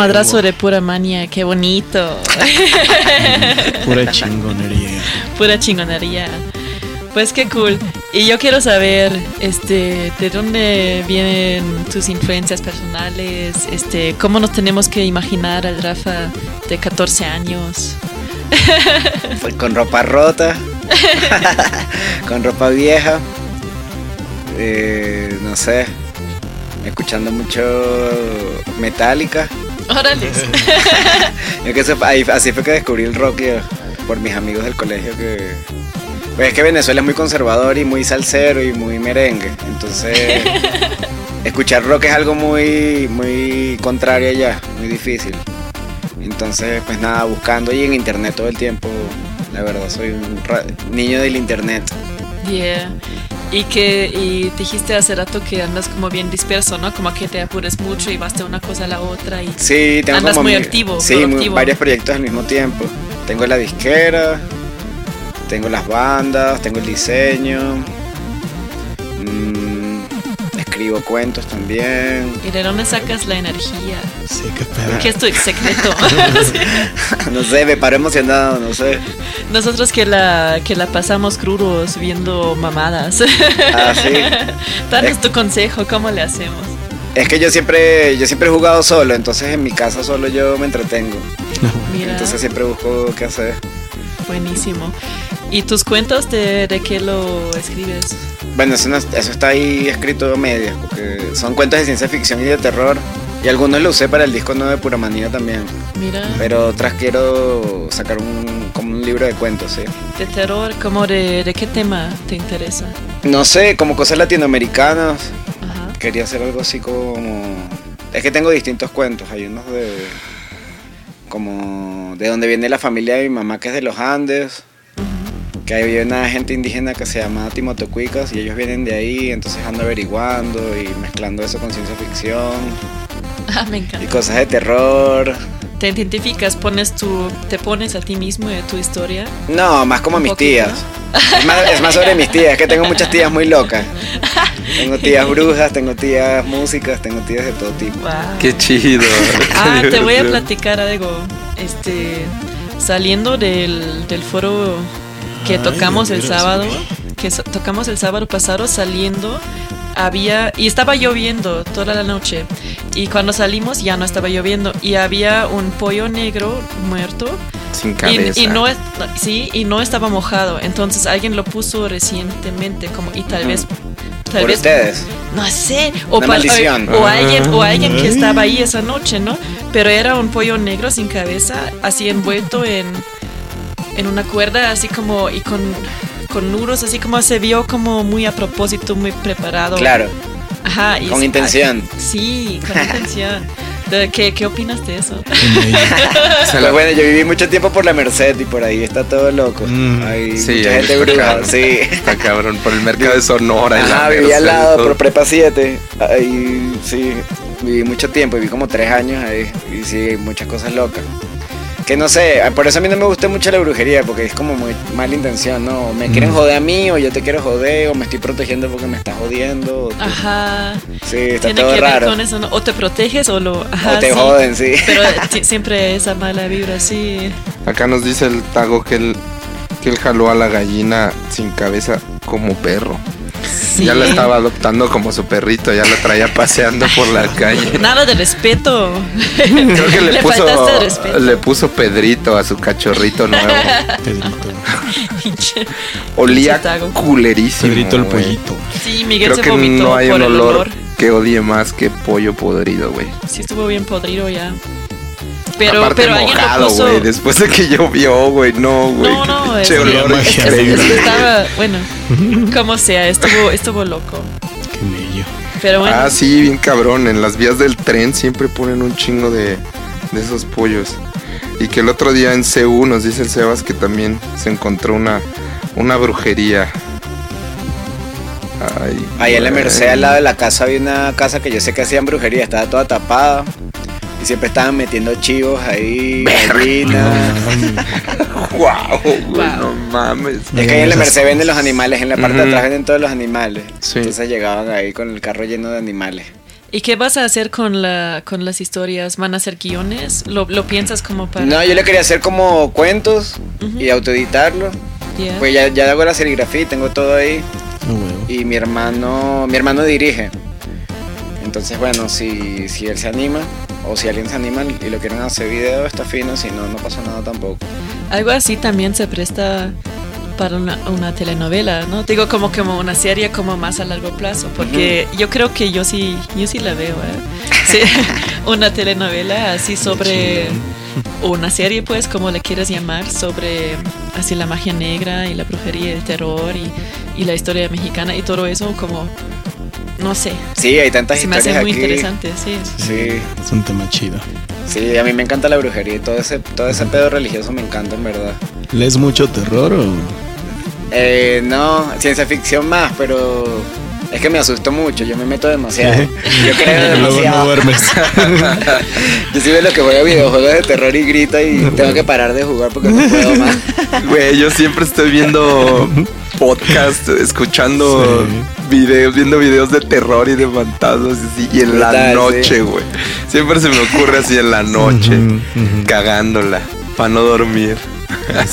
Madrazo de pura manía, qué bonito. Pura chingonería. Pura chingonería. Pues qué cool. Y yo quiero saber, este, de dónde vienen tus influencias personales, este, cómo nos tenemos que imaginar al Rafa de 14 años. Fue con ropa rota, con ropa vieja, eh, no sé, escuchando mucho Metallica. Órale. Así fue que descubrí el rock yo, por mis amigos del colegio que... Pues es que Venezuela es muy conservador y muy salsero y muy merengue. Entonces, escuchar rock es algo muy, muy contrario allá, muy difícil. Entonces, pues nada, buscando y en internet todo el tiempo. La verdad, soy un niño del internet. Yeah. Y que y dijiste hace rato que andas como bien disperso, ¿no? Como que te apures mucho y vas de una cosa a la otra y Sí, tengo Andas como muy mi- activo, Sí, muy- varios proyectos al mismo tiempo. Tengo la disquera, tengo las bandas, tengo el diseño. Escribo cuentos también. ¿Y de dónde sacas la energía? Sí, qué pedo. ¿Qué es tu secreto? no sé, me paro emocionado, no sé. Nosotros que la, que la pasamos crudos viendo mamadas. Ah, sí. Danos tu consejo, ¿cómo le hacemos? Es que yo siempre, yo siempre he jugado solo, entonces en mi casa solo yo me entretengo. Mira, Entonces siempre busco qué hacer. buenísimo. ¿Y tus cuentos de, de qué lo escribes? Bueno, eso, no- eso está ahí escrito a medias, porque son cuentos de ciencia ficción y de terror. Y algunos lo usé para el disco nuevo de Pura Manía también. Mira, Pero otras quiero sacar un, como un libro de cuentos, sí. de terror, ¿cómo de, de qué tema te interesa? No sé, como cosas latinoamericanas. Ajá. Quería hacer algo así como... Es que tengo distintos cuentos. Hay unos de... Como de donde viene la familia de mi mamá, que es de los Andes. Que hay una gente indígena que se llama Timotocuicas y ellos vienen de ahí, entonces ando averiguando y mezclando eso con ciencia ficción Ah, me y encanta. cosas de terror. ¿Te identificas, pones tu, te pones a ti mismo de tu historia? No, más como Un mis poquito. tías. Es más, es más sobre mis tías, que tengo muchas tías muy locas. Tengo tías brujas, tengo tías músicas, tengo tías de todo tipo. Wow. Qué chido. Ah, te voy a platicar algo. Este, saliendo del, del foro que Ay, tocamos el sábado, que so- tocamos el sábado pasado, saliendo, había, y estaba lloviendo toda la noche. Y cuando salimos ya no estaba lloviendo. Y había un pollo negro muerto. Sin Y, cabeza. y no es, sí, y no estaba mojado. Entonces alguien lo puso recientemente, como, y tal vez. Tal Por vez ustedes. no sé, o, Una maldición. o, o alguien, o alguien que estaba ahí esa noche, ¿no? Pero era un pollo negro sin cabeza, así envuelto en, en una cuerda, así como, y con, con nudos, así como se vio como muy a propósito, muy preparado. Claro, Ajá. y con intención. ay, sí, con intención. ¿Qué, ¿Qué opinas de eso? Se Pues bueno, yo viví mucho tiempo por la Merced y por ahí está todo loco. Mm. Hay Sí, mucha ahí gente está bruja, sí. Está cabrón, por el mercado de Sonora. Ajá, viví Merced, al lado por Prepa 7. Ahí sí, viví mucho tiempo, viví como tres años ahí. Y sí, muchas cosas locas. Que no sé, por eso a mí no me gusta mucho la brujería, porque es como muy mala intención, ¿no? Me quieren Mm. joder a mí, o yo te quiero joder, o me estoy protegiendo porque me estás jodiendo. o tú- Ajá. Sí, está Tiene todo que ver raro. con eso, ¿no? O te proteges o lo. Ajá, o te sí. joden, sí. Pero siempre esa mala vibra, sí. Acá nos dice el Tago que él, que él jaló a la gallina sin cabeza como perro. Sí. Ya la estaba adoptando como su perrito, ya la traía paseando por la calle. Nada de respeto. Creo que le, puso, respeto. le puso Pedrito a su cachorrito nuevo. Pedrito. Olía culerísimo. Pedrito el pollito. Sí, Miguel Creo se que vomitó no hay por un el olor, olor. que odie más que pollo podrido, güey. Sí, estuvo bien podrido ya. Pero, Aparte pero alguien mojado, lo puso. güey. Después de que llovió, güey. No, güey. No, no, es olor es- es- Es- estaba, bueno, como sea, estuvo, estuvo loco. Qué mello. Pero bueno, Ah, sí, bien cabrón. En las vías del tren siempre ponen un chingo de, de esos pollos. Y que el otro día en CU nos dice el Sebas que también se encontró una, una brujería. Ay, Ahí en la. Merced, al lado de la casa, había una casa que yo sé que hacían brujería, estaba toda tapada. Y siempre estaban metiendo chivos ahí, gallinas. Guau, güey, Guau. no mames. Es que ahí en la Merced venden los animales, en la parte de Ujú. atrás venden todos los animales. Sí. Entonces llegaban ahí con el carro lleno de animales. ¿Y qué vas a hacer con, la, con las historias? ¿Van a ser guiones? ¿Lo, lo piensas como para...? No, yo le quería hacer como cuentos y autoeditarlo. Yeah. Pues ya, ya hago la serigrafía y tengo todo ahí. Huevo. Y mi hermano, mi hermano dirige. Entonces, bueno, si, si él se anima, o si alguien se anima y lo quieren hacer video, está fino, si no, no pasa nada tampoco. Algo así también se presta para una, una telenovela, ¿no? Digo como como una serie como más a largo plazo, porque yo creo que yo sí, yo sí la veo, ¿eh? Sí, una telenovela así sobre o una serie, pues, como le quieras llamar, sobre así la magia negra y la brujería y el terror y, y la historia mexicana y todo eso, como no sé, Sí, hay tantas se me historias hace muy aquí. interesante, sí. Sí, Es un tema chido. sí, a mí me encanta la brujería y todo ese, todo ese pedo religioso me encanta en verdad. ¿Lees mucho terror o...? Eh, no, ciencia ficción más, pero es que me asusto mucho, yo me meto demasiado. Yo creo Luego no demasiado. duermes. Yo sí veo lo que juega videojuegos de terror y grita y tengo que parar de jugar porque no puedo más. Güey, yo siempre estoy viendo podcast, escuchando videos, viendo videos de terror y de fantasmas y, así, y en la noche, sí. güey. Siempre se me ocurre así en la noche, cagándola, para no dormir.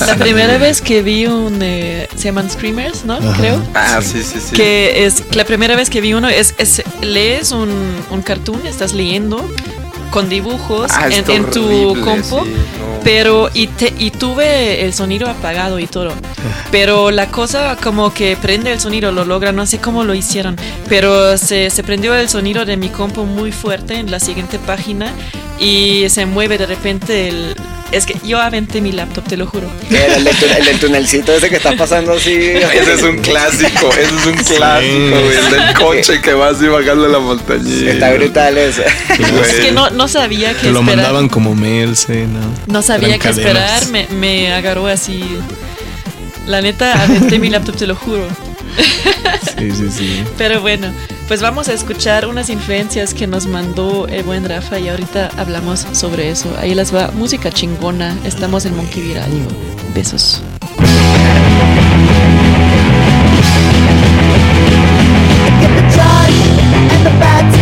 La primera vez que vi un, eh, se llaman Screamers, ¿no? Ajá. Creo. Ah, sí, sí, sí. Que es la primera vez que vi uno es, es lees un, un cartoon, estás leyendo con dibujos Ah, en, en tu horrible, compo, sí, no. pero y, te, y tuve el sonido apagado y todo. Pero la cosa como que prende el sonido, lo logra, no sé cómo lo hicieron, pero se, se prendió el sonido de mi compo muy fuerte en la siguiente página y se mueve de repente el... Es que yo aventé mi laptop, te lo juro. El, del tu- el del tunelcito ese que está pasando así. Ese es un clásico, ese es un clásico, güey. El del coche que va así bajando la montañita. Está brutal eso. Es que no, no sabía Te qué lo esperar. mandaban como mail, sí, ¿no? No sabía cadenas. esperar, me, me agarró así. La neta, aventé mi laptop, te lo juro. Sí, sí, sí. Pero bueno, pues vamos a escuchar unas influencias que nos mandó el buen Rafa y ahorita hablamos sobre eso. Ahí les va música chingona. Estamos en Monkey. Besos. Get the charge and the batteries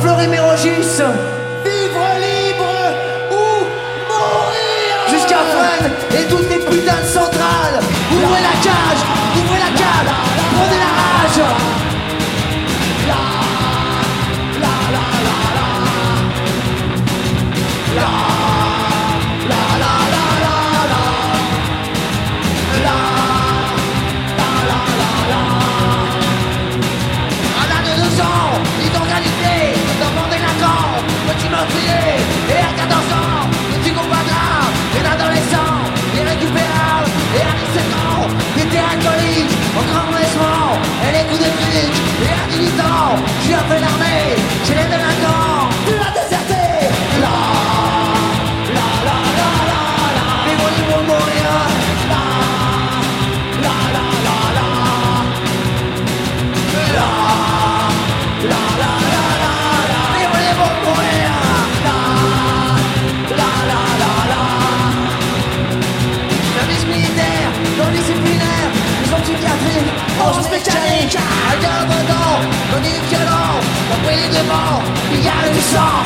Fleury-Mérogis. Vivre libre ou mourir. Jusqu'à Fresnes et toutes les putains de centrales. Ouvrez la cage, ouvrez la cage, prenez la rage. Mécanique, alcool dedans, chronique violent, on paye devant, il y a du sang,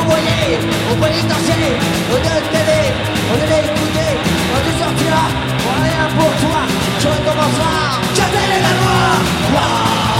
envoyer au pénitencier, au de au rien pour toi, tu recommenceras, la loi,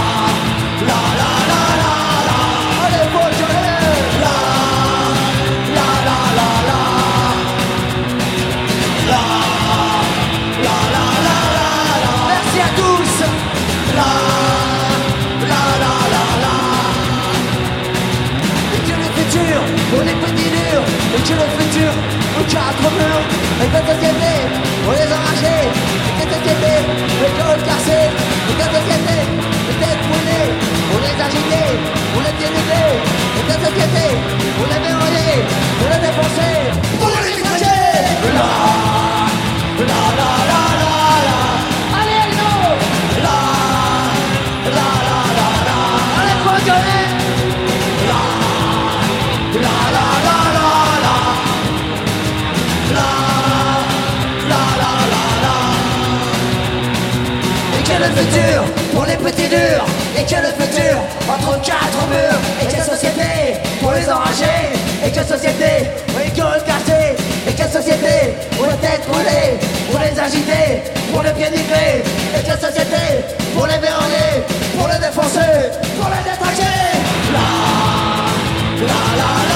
que le futur nous cadre mur Les têtes guettés, on les enragés Les têtes guettés, les cols cassés Les têtes guettés, les têtes brûlées On les agités, on les dénudés Les têtes guettés, on les déroulés On les défoncés, on les décrochés que le futur pour les petits durs Et que le futur entre quatre murs Et quelle société pour les enragés Et quelle société pour les gueules cassées Et quelle société pour les têtes brûlées Pour les agiter, pour les pieds Et quelle société pour les verrouiller Pour les défoncer, pour les détraquer la, la, la,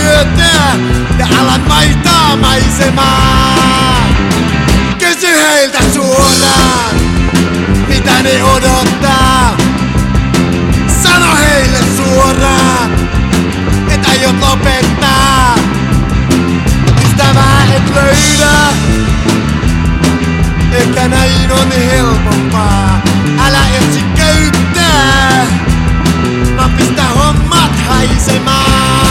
hyvää yötä ja alan vaihtaa maisemaa. Kysy heiltä suoraan, mitä ne odottaa. Sano heille suoraan, et aiot lopettaa. Ystävää et löydä, ehkä näin on helpompaa. Älä etsi köyttää, vaan pistä hommat haisemaan.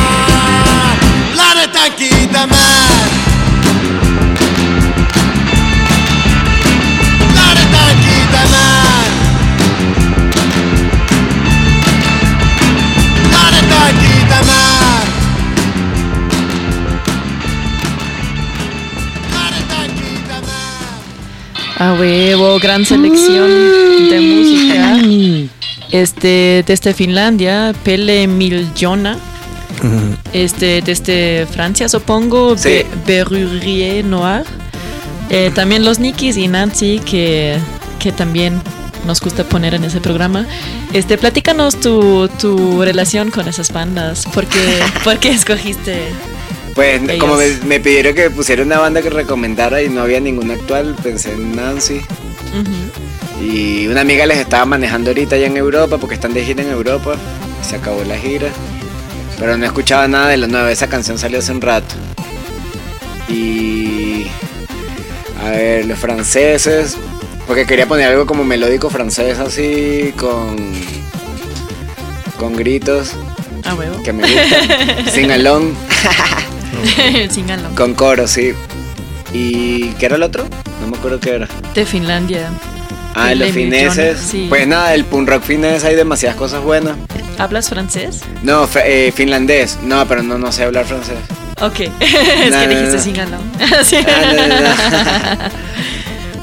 Lähdetään kiitämään. A huevo, gran selección de música. Este, desde Finlandia, Pelle Miljona. Este, desde Francia, supongo, Sí. Be- Berrurier Noir. Eh, también los Nikis y Nancy, que, que también nos gusta poner en ese programa. Este, platícanos tu, tu relación con esas bandas. ¿Por qué, por qué escogiste? Pues Ellos. como me, me pidieron que pusiera una banda que recomendara y no había ninguna actual, pensé en Nancy. Y una amiga les estaba manejando ahorita allá en Europa porque están de gira en Europa. Se acabó la gira. Pero no escuchaba nada de lo nuevo. Esa canción salió hace un rato. Y. A ver, los franceses. Porque quería poner algo como melódico francés así con. Con gritos A huevo. que me gustan. Sing along Sing along. con coro, sí. ¿Y qué era el otro? No me acuerdo qué era. De Finlandia. Ah, los fineses. Sí. Pues nada, el punk rock finés hay demasiadas cosas buenas. ¿Hablas francés? No, eh, finlandés. No, pero no, no sé hablar francés. Ok. es No, que no, dijiste no. Sí. Ah.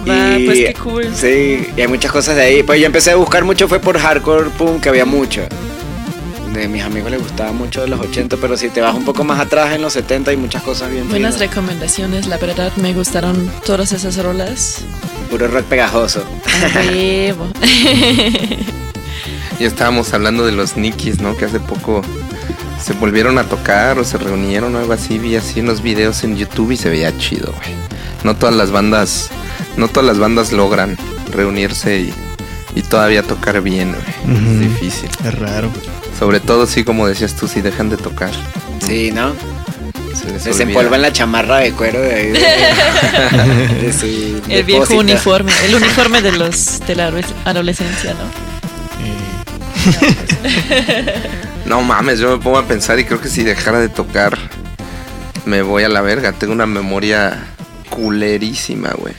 Va, Y- pues qué cool. Sí, y hay muchas cosas de ahí. Pues yo empecé a buscar mucho, fue por hardcore punk, que había mucho. De mis amigos les gustaba mucho de los 80, pero si te vas un poco más atrás en los 70 hay muchas cosas bien Buenas finas. recomendaciones, la verdad me gustaron todas esas rolas. Puro rock pegajoso. Huevo. Ya estábamos hablando de los Nikis, ¿no? Que hace poco se volvieron a tocar o se reunieron o algo así. Vi así unos videos en YouTube y se veía chido, güey. No todas las bandas, no todas las bandas logran reunirse y, y todavía tocar bien, güey. Es difícil. Es raro. Sobre todo, sí, como decías tú, si dejan de tocar. Sí, ¿no? Se les Se olvida. empolvan la chamarra de cuero de ahí. de- de su El viejo uniforme, el uniforme de los de la adolesc- adolescencia, ¿no? No mames, yo me pongo a pensar y creo que si dejara de tocar, me voy a la verga. Tengo una memoria culerísima, güey.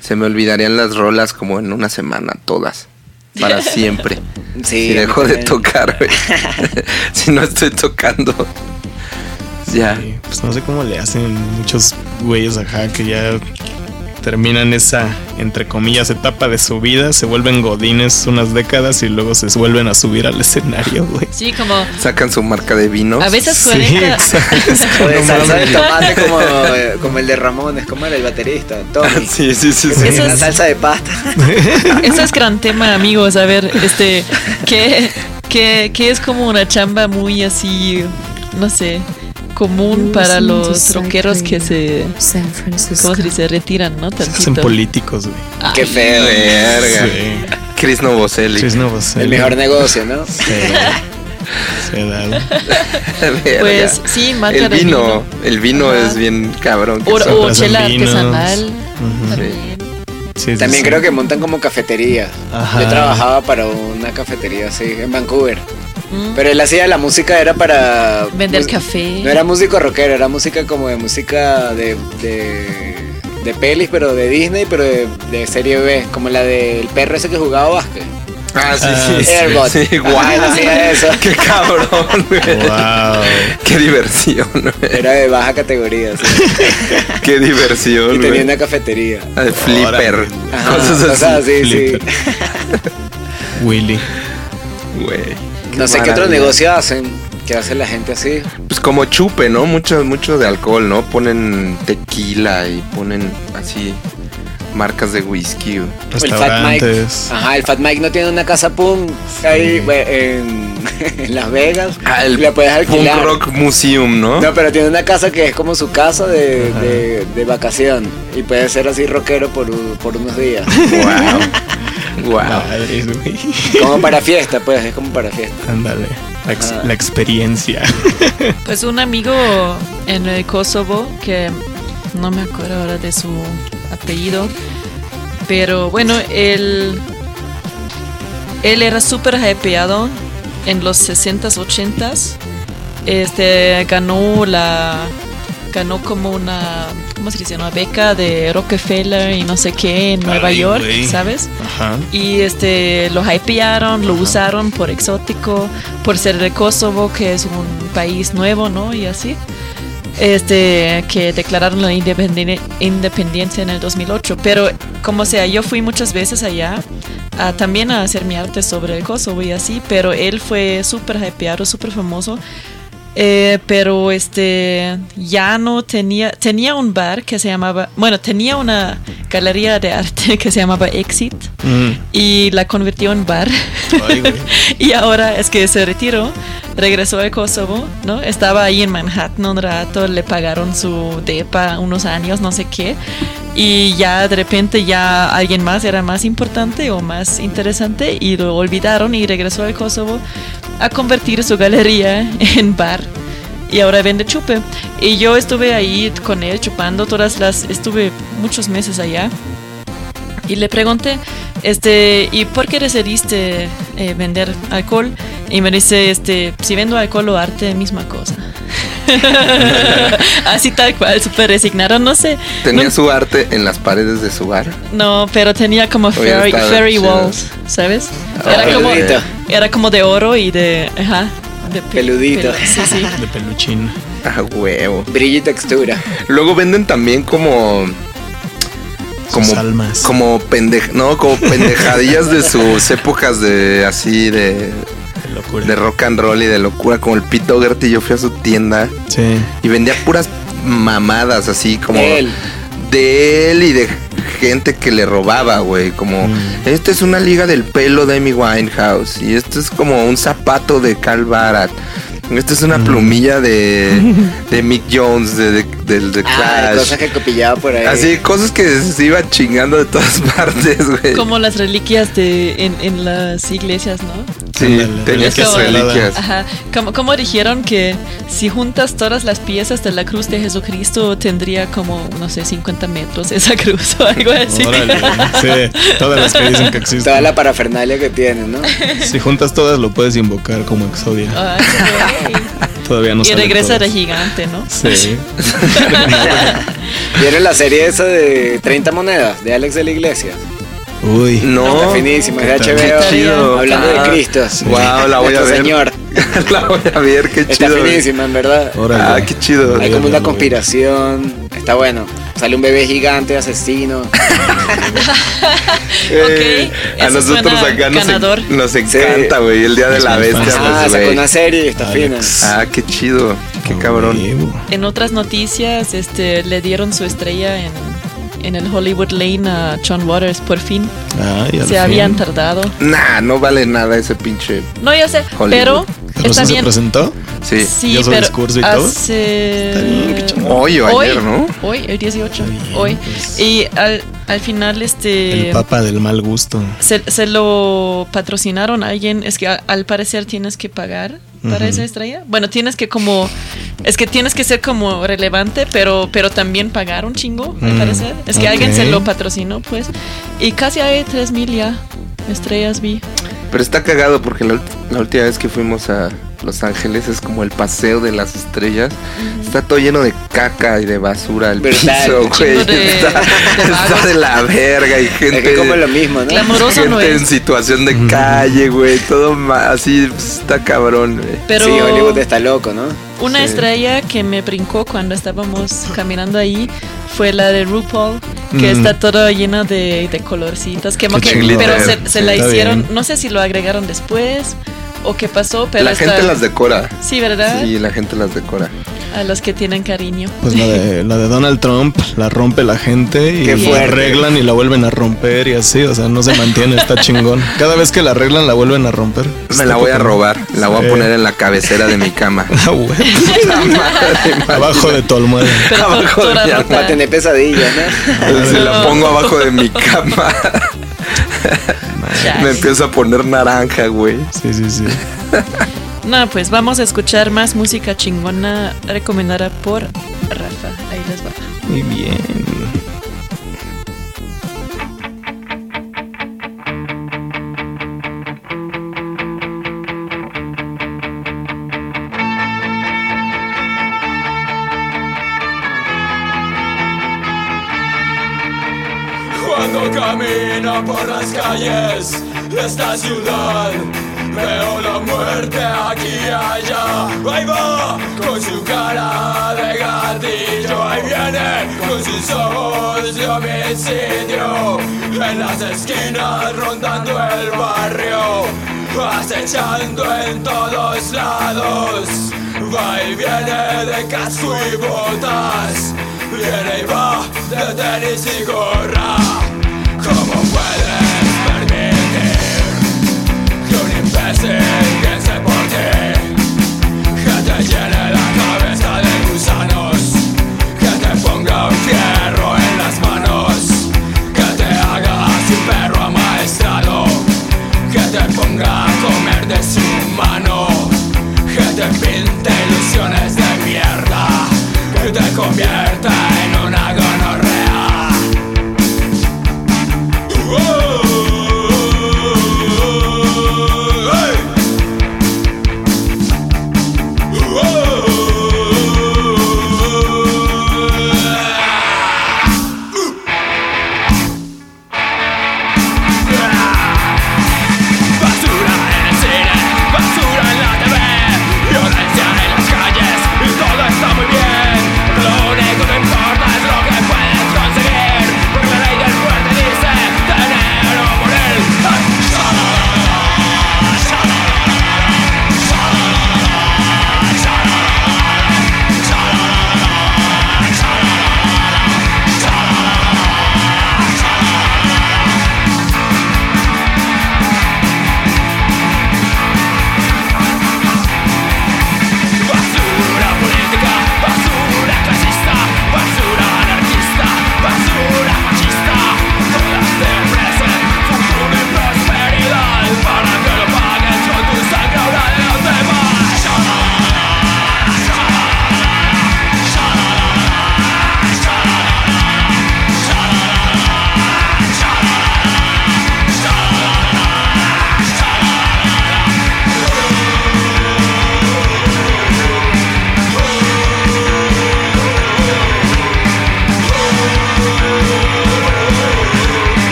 Se me olvidarían las rolas como en una semana, todas. Para siempre. Sí, si dejo de tocar, güey. si no estoy tocando. Ya. Sí, pues no sé cómo le hacen muchos güeyes acá que ya terminan esa, entre comillas, etapa de su vida, se vuelven godines unas décadas y luego se vuelven a subir al escenario, güey. Sí, como Sacan su marca de vinos. a veces Sí, conecta. exacto. O de No salsa de tomate como, eh, como el de Ramones, como era el baterista, Tommy. Sí, sí, sí. Sí. Eso es- salsa de pasta. Eso es gran tema, amigos. A ver, este, que, que, que es como una chamba muy así, no sé, común para los rockeros que se, San Francisco. ¿cómo se dice? Retiran, ¿no? Se hacen Tantito. políticos, güey. Ay, Qué feo. Verga. Sí. Chris Novoselic. El mejor negocio, ¿no? Sí. Se da. Verga. Pues sí, marca el vino, el vino Ajá. es bien cabrón. O, chela artesanal. También. Sí, sí, También sí. creo que montan como cafeterías. Ajá. Yo trabajaba para una cafetería así en Vancouver. Mm. Pero él hacía la música era para Vender café. No era músico rockero, era música como de música de, de, de pelis, pero de Disney, pero de, de serie B, como la del perro ese que jugaba básquet. Ah, sí, Ah, sí. sí. Airbot. Sí, hacía eso. Qué cabrón. Wow. Qué diversión, güey. Era de baja categoría, sí. Qué diversión, Y tenía güey. una cafetería. Ah, de Flipper. Ajá, Cosas así. sí, sí. Flipper. Willy. Güey. No sé qué otro negocio hacen. ¿Qué hace la gente así? Pues como chupe, ¿no? Mucho, mucho de alcohol, ¿no? Ponen tequila y ponen así marcas de whisky. El Fat Mike. Restaurantes. Ajá, el Fat Mike no tiene una casa punk ahí güey, en, en Las Vegas. Ah, el la puedes Punk alquilar. Rock Museum, ¿no? No, pero tiene una casa que es como su casa de, de, de vacación. Y puede ser así rockero por, por unos días. Wow. wow. Como para fiesta, pues, es como para fiesta. Ándale. La, ex- la experiencia. Pues un amigo en el Kosovo que no me acuerdo ahora de su apellido, pero bueno, él, él era súper hypeado en los 60s, 80s. Este ganó la ganó como una ¿cómo se dice? una beca de Rockefeller y no sé qué en Nueva Ay, York, güey. ¿sabes? Ajá. Y este lo hypearon, lo usaron por exótico, por ser de Kosovo, que es un país nuevo, ¿no? Y así. Este, que declararon la independen- independencia en el 2008. Pero, como sea, yo fui muchas veces allá a- también a hacer mi arte sobre el Kosovo y así, pero él fue súper hypeado, súper famoso. Eh, pero este ya no tenía tenía un bar que se llamaba bueno tenía una galería de arte que se llamaba Exit Mm. y la convirtió en bar. Ay, y ahora es que se retiró, regresó a Kosovo, ¿no? Estaba ahí en Manhattan un rato, le pagaron su depa unos años, no sé qué. Y ya de repente ya alguien más era más importante o más interesante y lo olvidaron y regresó a Kosovo a convertir su galería en bar y ahora vende chupe. Y yo estuve ahí con él chupando todas las, estuve muchos meses allá. Y le pregunté, este, ¿y por qué decidiste eh, vender alcohol? Y me dice, este, si vendo alcohol o arte, misma cosa. Así tal cual, súper resignado, no sé. Tenía no, su arte en las paredes de su bar. no, pero tenía como fairy, walls, ¿sabes? Ah, Era como, era como de oro y de, ajá, de pe- Peludito. Sí, sí. De peluchín. Ah, huevo. Brillo y textura. Luego venden también como. Como, almas. como pendej, no, como pendejadillas de sus épocas de así de, locura. de rock and roll y de locura, como el Pete Doherty. Yo fui a su tienda Sí. y vendía puras mamadas así como Él. de él y de gente que le robaba, güey. Como, Mm. esta es una liga del pelo de Amy Winehouse. Y esto es como un zapato de Carl Barat. Esta es una Mm. plumilla de, de Mick Jones, de, de, del de Ah, Clash. cosas que copillaba por ahí. Así, cosas que se iban chingando de todas partes, güey. Como las reliquias de en, en las iglesias, ¿no? Sí, Ándale, tenía reliquias. Ajá. ¿Cómo, cómo dijeron que si juntas todas las piezas de la cruz de Jesucristo tendría como, no sé, 50 metros esa cruz o algo así? Órale, sí, todas las que dicen que existen. Toda la parafernalia que tienen, ¿no? Si juntas todas lo puedes invocar como Exodia. Todavía no y regresa de gigante, ¿no? Sí. ¿Vieron la serie esa de 30 monedas de Alex de la Iglesia? Uy. No. Está finísima, de. HBO. Qué chido. Hablando Ah, de Cristo. Wow, la voy a ver. Señor. la voy a ver, qué Está chido. güey. finísima, en verdad. Órale. Ah, qué chido. Hay como una conspiración. Está bueno. Sale un bebé gigante, asesino. Eh, a nosotros suena acá nos, ganador. en- nos encanta, güey. El día de la bestia. Ah, pues, sacó una serie, está Alex. fina. Ah, qué chido. Qué cabrón. En otras noticias, este, le dieron su estrella en, en el Hollywood Lane a John Waters, por fin. Ay, al Se fin. habían tardado. Nah, no vale nada ese pinche. No, ya sé, Hollywood. pero ¿Pero está sí se presentó? Sí. Sí, ¿Dio su pero discurso y todo? hace... Está bien, qué chingón. Hoy o Hoy, ayer, ¿no? Hoy, el 18, Está bien, hoy. pues. Y al, al final, este... El papa del mal gusto. Se, se lo patrocinaron a alguien. Es que a- al parecer tienes que pagar para Ujú. esa estrella. Bueno, tienes que como. Es que tienes que ser como relevante, pero, pero también pagar un chingo, al Mm, parecer. Es que alguien ok. se lo patrocinó, pues. Y casi hay 3000 ya estrellas vi. Pero está cagado porque la, la última vez que fuimos a Los Ángeles es como el paseo de las estrellas. Está todo lleno de caca y de basura el Verdad. piso, güey. De- está, de está de la verga y gente. Es que como lo mismo, ¿no? Clamoroso gente no en situación de calle, güey. Todo así pues, está cabrón, güey. Pero Sí, Hollywood está loco, ¿no? una Sí. estrella que me brincó cuando estábamos caminando ahí fue la de RuPaul, que Mm. está todo lleno de, de colorcitos. Que, Qué que- pero se, se Sí, la hicieron, bien. no sé si lo agregaron después o qué pasó, pero la está- gente las decora. Sí, ¿verdad? Sí, la gente las decora. A los que tienen cariño. Pues la de, la de Donald Trump la rompe la gente y la arreglan y la vuelven a romper y así, o sea, no se mantiene, está chingón. Cada vez que la arreglan la vuelven a romper. Me la voy a robar. La voy Sí. a poner en la cabecera de mi cama. Ah, güey. Madre, Abajo de tu almohada. Pero to- Abajo de mi rota. Va a tener pesadillas, ¿no? Se la pongo abajo de mi cama. Me empiezo a poner naranja, güey. Sí, sí, sí. No, pues vamos a escuchar más música chingona recomendada por Rafa. Ahí les va. Muy bien. Por las calles de esta ciudad. Veo la muerte aquí y allá. Ahí va con su cara de gatillo. Ahí viene con sus ojos de homicidio. En las esquinas rondando el barrio. Acechando en todos lados. Va y viene de casco y botas. Viene y va de tenis y gorra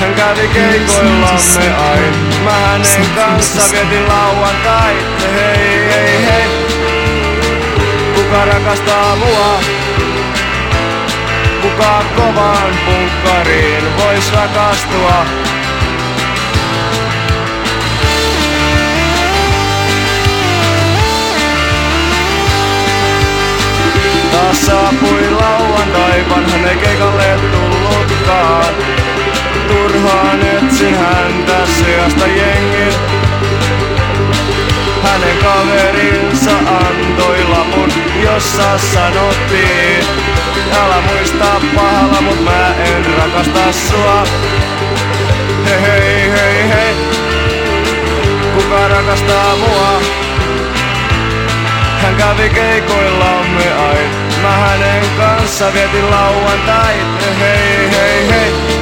Hän kävi keikoillamme ain Mä hänen kanssa vietin lauantai. Hei, hei, hei. Kuka rakastaa mua? Kuka kovaan punkkariin vois rakastua? Taas saapui lauantai, vanhan ei keikalle tullutkaan turhaan etsi häntä sijasta jengi. Hänen kaverinsa antoi lapun, jossa sanottiin Älä muista pahalla, mut mä en rakasta sua Hei hei hei hei Kuka rakastaa mua? Hän kävi keikoillamme ai, Mä hänen kanssa vietin lauantai. Hei hei hei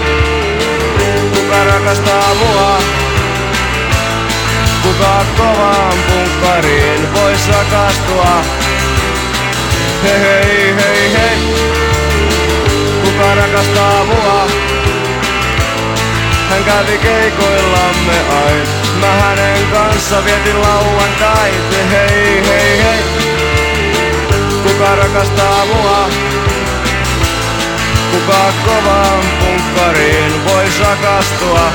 kuka rakastaa mua? Kuka kovaan punkkariin voi rakastua? Hei hei hei hei, kuka rakastaa mua? Hän kävi keikoillamme ai, mä hänen kanssa vietin lauantai. Hei hei hei, kuka rakastaa mua? Kuka kovaan kumppariin voi sakastua?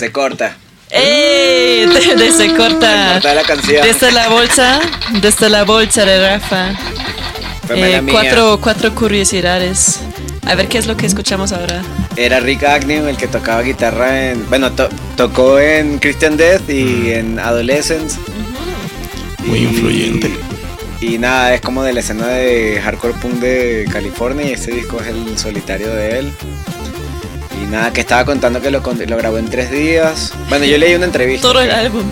Se corta. ¡Ey! De, de se corta. Corta la canción. Desde la bolsa, desde la bolsa de Rafa. Eh, cuatro, cuatro curiosidades. A ver qué es lo que escuchamos ahora. Era Rick Agnew el que tocaba guitarra en. Bueno, to- tocó en Christian Death y en Adolescence. Muy Y- influyente. Y nada, es como de la escena de hardcore punk de California y este disco es el solitario de él. Y nada, que estaba contando que lo, grabó en tres días. Bueno, yo leí una entrevista. Todo el álbum.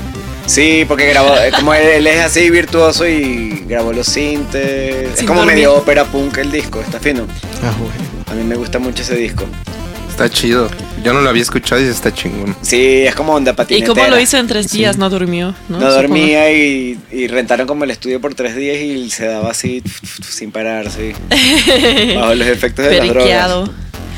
Sí, porque grabó, eh, como él, él es así virtuoso y grabó los sintes. Es como dormir. medio ópera punk el disco, está fino. Ah. A mí me gusta mucho ese disco. Está chido. Yo no lo había escuchado y está chingón. Sí, es como onda ¿Y patinetera. cómo lo hizo en tres días? No durmió. No, No, dormía y, y rentaron como el estudio por tres días y se daba así sin parar, sí. Bajo los efectos de las drogas.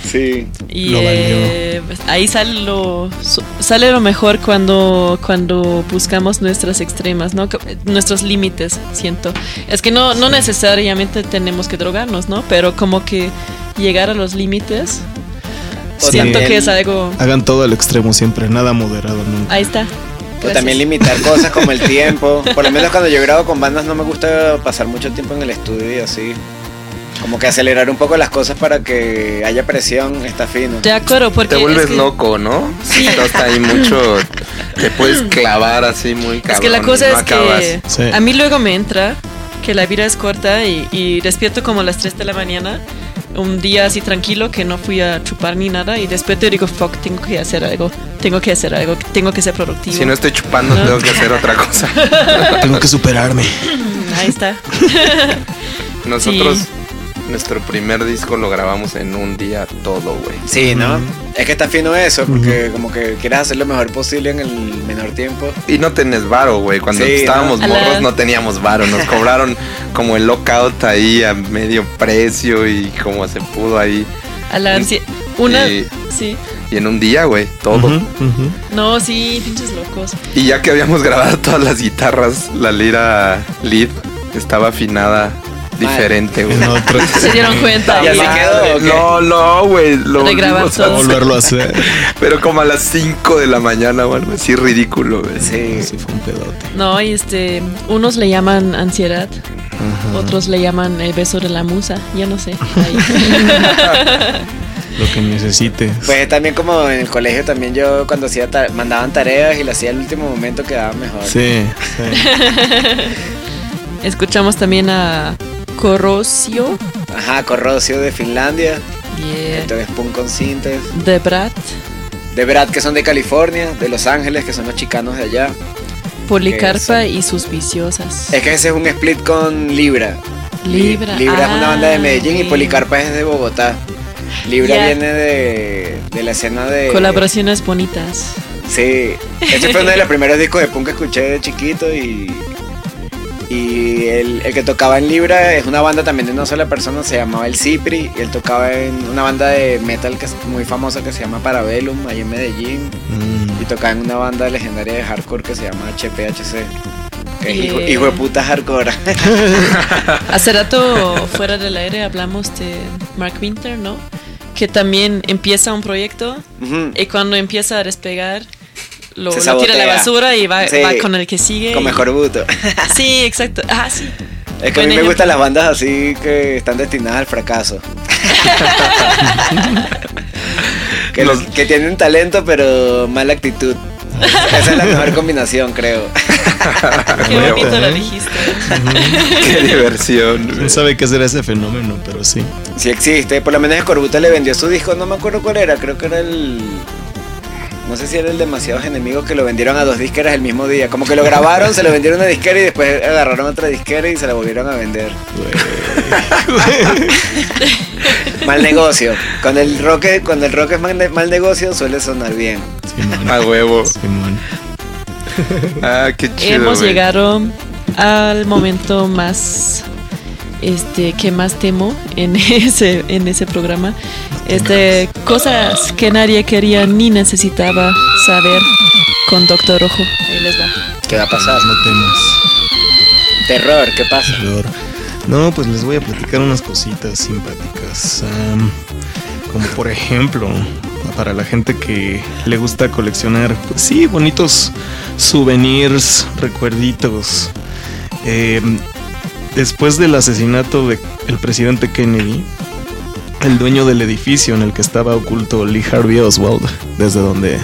Sí. Y Lo eh, ahí sale lo, su- sale lo mejor cuando, cuando buscamos nuestras extremas, ¿no? Nuestros límites, siento. Es que no, no necesariamente tenemos que drogarnos, ¿no? Pero como que llegar a los límites, siento que es algo... Hagan todo al extremo siempre, nada moderado nunca. Ahí está. O también limitar cosas como el tiempo. Por lo menos cuando yo grabo con bandas no me gusta pasar mucho tiempo en el estudio y así. Como que acelerar un poco las cosas para que haya presión, está fino. De acuerdo, porque... Te es vuelves que- loco, ¿no? Sí. Está ahí mucho. Te puedes clavar así muy cabrón. Es que la cosa no es que acabas. Sí. a mí luego me entra que la vida es corta y, y despierto como a las 3 de la mañana, un día así tranquilo que no fui a chupar ni nada y despierto y digo, fuck, tengo que hacer algo, tengo que hacer algo, tengo que ser productivo. Si no estoy chupando, ¿No? tengo que hacer otra cosa. Tengo que superarme. Ahí está. Nosotros, Sí. Nuestro primer disco lo grabamos en un día todo, güey. Sí, ¿no? Es que está fino eso, porque como que quieres hacer lo mejor posible en el menor tiempo. Y no tenés varo, güey. Cuando Sí, estábamos ¿no? Morros no teníamos varo. Nos cobraron como el lockout ahí a medio precio y como se pudo ahí. A la ansia- Una... Sí. Sí. Y en un día, güey, todo. No, sí, pinches locos. Y ya que habíamos grabado todas las guitarras, la lira lead estaba afinada diferente, güey. Se dieron cuenta. ¿Y así Madre. quedó? No, no, güey. Lo volvimos a. Volverlo a hacer. Pero como a las 5 de la mañana o algo así ridículo, güey. Sí. Sí, fue un pedote. No, y este, unos le llaman ansiedad, Ajá. otros le llaman el beso de la musa, ya no sé. Ahí. Lo que necesites. Pues también como en el colegio también yo cuando hacía ta- mandaban tareas y lo hacía al último momento quedaba mejor. Sí, sí. Escuchamos también a Corrosio, Ajá, Corrosio de Finlandia, yeah, entonces Punk con Sintes, de Brat, de Brad que son de California, de Los Ángeles que son los chicanos de allá. Policarpa y sus viciosas. Es que ese es un split con Libra. Libra, Libra es una banda de ah, Medellín y. Policarpa es de Bogotá. Libra viene de, de la escena de... Colaboraciones bonitas. Sí, ese fue uno de los primeros discos de punk que escuché de chiquito y... Y el, el que tocaba en Libra es una banda también de una sola persona, se llamaba El Cipri, y él tocaba en una banda de metal que es muy famosa que se llama Parabellum, ahí en Medellín, Mm. y tocaba en una banda legendaria de hardcore que se llama HPHC. Que es hijo, Yeah. hijo de puta hardcore. Hace rato, fuera del aire, hablamos de Mark Winter, ¿no? Que también empieza un proyecto y cuando empieza a despegar, lo, Se lo tira a la basura y va, Sí. va con el que sigue. Con mejor buto. Sí, exacto. Ah, sí. Es que a mí me gustan las bandas así que están destinadas al fracaso. que, Los- que tienen talento pero mala actitud. Esa es la mejor combinación, creo. Qué bonito lo dijiste. Qué diversión, güey. No sabe qué será ese fenómeno, pero sí. Sí existe. Por lo menos Corbuta le vendió su disco, no me acuerdo cuál era, creo que era el... No sé si era el Demasiados Enemigos que lo vendieron a dos disqueras el mismo día. Como que lo grabaron, se lo vendieron a una disquera y después agarraron otra disquera y se la volvieron a vender. Mal negocio. Cuando el rock, es- cuando el rock es mal, ne- mal negocio suele sonar bien. Simón. A huevo. Simón. Ah, qué chido. Hemos llegado al momento más este que más temo en ese en ese programa este cosas que nadie quería ni necesitaba saber con Doctor Rojo ahí les va ¿Qué va a pasar? No temas. Terror, ¿qué pasa? Terror. No, pues les voy a platicar unas cositas simpáticas. Como por ejemplo, para la gente que le gusta coleccionar, pues sí, bonitos souvenirs, recuerditos. Em, después del asesinato del presidente Kennedy, el dueño del edificio en el que estaba oculto Lee Harvey Oswald, desde donde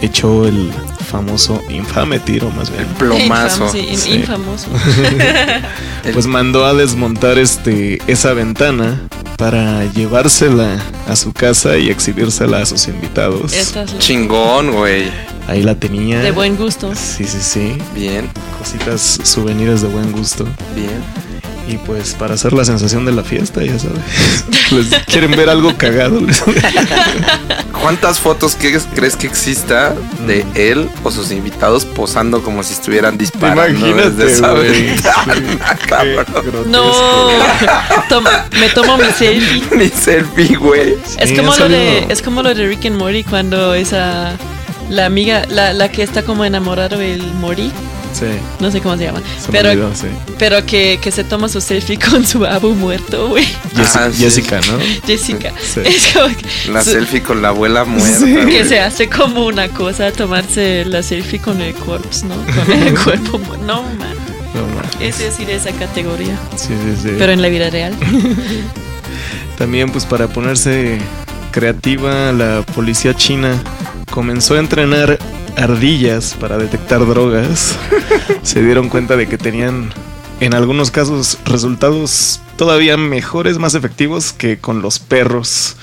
echó el famoso infame tiro más bien. Plomazo. Sí, Sí. infamoso. pues mandó a desmontar este esa ventana para llevársela a su casa y exhibírsela a sus invitados. Esta es la- Chingón, güey. Ahí la tenía. de buen gusto. Sí, sí, sí. Bien, Cositas, souvenirs de buen gusto. bien. Y pues para hacer la sensación de la fiesta, ya sabes. Les quieren ver algo cagado. les- ¿Cuántas fotos que- crees que exista de él o sus invitados posando como si estuvieran disparando Imagínate, güey. cabrón? No, Toma- me tomo mi selfie. Ni selfie, güey. Es Sí, como lo de, es como lo de Rick and Morty cuando esa la amiga, la, la que está como enamorado del Morty, Sí, no sé cómo se llama, se pero olvidó, sí. pero que, que se toma su selfie con su abu muerto, güey. Jessica, Ah, sí. Jessica, ¿no? Jessica. Sí. Es como que, La su- selfie con la abuela muerta. Sí. que se hace como una cosa tomarse la selfie con el corpse, ¿no? Con el cuerpo muerto. No, man. No, no. Es decir, esa categoría. Sí, sí, sí. Pero en la vida real. También pues para ponerse creativa, la policía china comenzó a entrenar ardillas para detectar drogas. Se dieron cuenta de que tenían en algunos casos resultados todavía mejores, más efectivos que con los perros.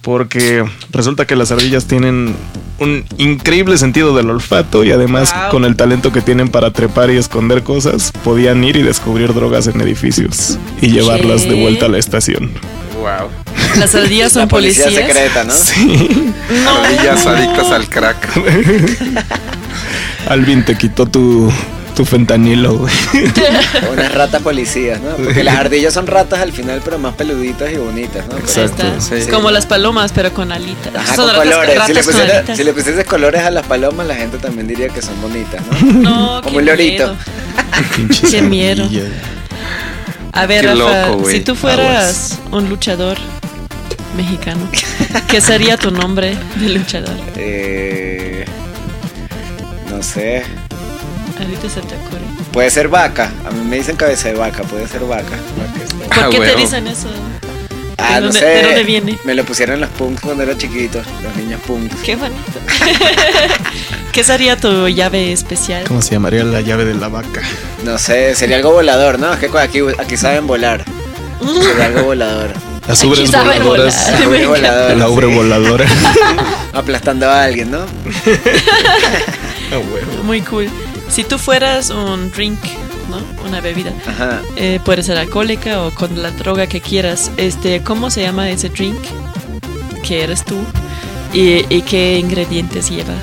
Porque resulta que las ardillas tienen un increíble sentido del olfato y además Wow. con el talento que tienen para trepar y esconder cosas, podían ir y descubrir drogas en edificios y llevarlas de vuelta a la estación. Wow. Las ardillas son La policía policías. secreta, ¿no? Sí. Ardillas adictas al crack. Alvin te quitó tu, tu fentanilo, güey. Unas ratas policías, ¿no? Porque las ardillas son ratas al final, pero más peluditas y bonitas, ¿no? Exacto, sí. Como las palomas, pero con alitas. Ajá, Son con ratas- colores. Si le, ratas con pusiera- alitas. si le pusieses colores a las palomas, la gente también diría que son bonitas, ¿no? No, Como qué un lorito. miedo. Qué miedo. A ver, Qué Rafa, loco, si tú fueras un luchador mexicano, ¿qué sería tu nombre de luchador? Eh, no sé. Ahorita se te ocurre. Puede ser vaca. A mí me dicen cabeza de vaca. Puede ser vaca. ¿Por Ah, qué te dicen eso? Ah, ¿De no dónde- sé. de dónde viene? Me lo pusieron los punks cuando era chiquito. Los niños punks. Qué bonito. ¿Qué sería tu llave especial? ¿Cómo se llamaría la llave de la vaca? No sé, sería algo volador, ¿no? Que aquí, aquí saben volar. Sería algo volador. Las Aquí ubres saben voladoras. volar. Algo me encanta. volador, La ubre sí. voladora. Aplastando a alguien, ¿no? Huevo. Muy cool. Si tú fueras un drink, ¿no? Una bebida. Ajá. eh, puede ser alcohólica o con la droga que quieras. Este, ¿cómo se llama ese drink? ¿Qué eres tú? ¿Y, y qué ingredientes lleva?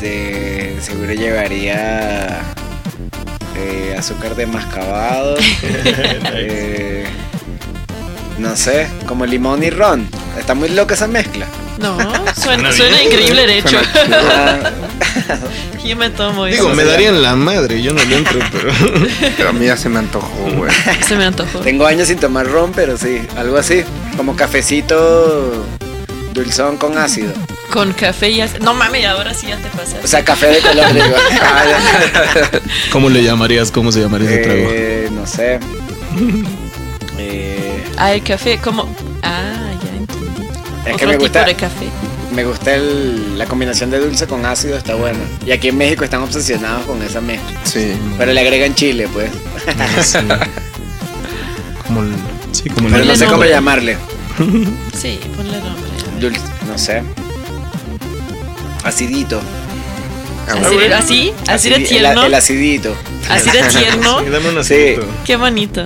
De seguro llevaría eh, azúcar de mascabado. eh, no sé, como limón y ron. Está muy loca esa mezcla. No, suena, suena increíble de hecho. Yo me tomo Digo, eso. me darían la madre, yo no le entro, pero. Pero a mí ya se me antojó, güey. Se me antojó. tengo años sin tomar ron, pero sí, algo así. Como cafecito dulzón con ácido. Con café y as- No mames, ahora sí ya te pasas. O sea, café de color, digo. Ah. ¿Cómo le llamarías? ¿Cómo se llamaría ese trago? Eh, no sé. Eh, Ah, el café, como. Ah, ya entendí. Es Otro que me tipo gusta- de café. me gusta el- la combinación de dulce con ácido, está buena. Y aquí en México están obsesionados con esa mezcla. Sí. Pero le agregan chile, pues. Sí. Como el. Sí, como el. Pero no sé cómo llamarle. Sí, ponle nombre. Dulce, no sé. Acidito. Así de, así, así de Acidi- el-. El, acidito. Así de tierno. Sí, dame un Sí. Qué bonito.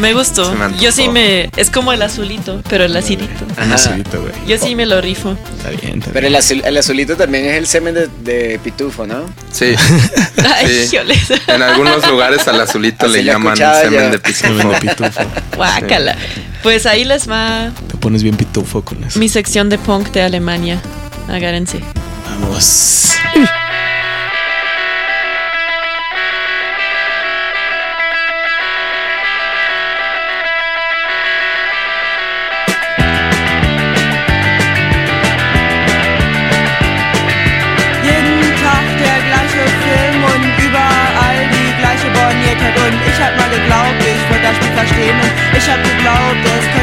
Me gustó. Me. Yo sí me. Es como el azulito, pero el acidito. Un Ajá. acidito, güey. Yo sí me lo rifo. Está bien, está Pero bien. el, azul- el azulito también es el semen de, de pitufo, ¿no? Sí. Ay, Sí. En algunos lugares al azulito Así le llaman escuchado semen de pitufo. de pitufo. Guácala. Pues ahí les va Te pones bien pitufo con eso. mi sección de punk de Alemania. Agárrense. Vamos. verstehen. Ich hab geglaubt, es könnte.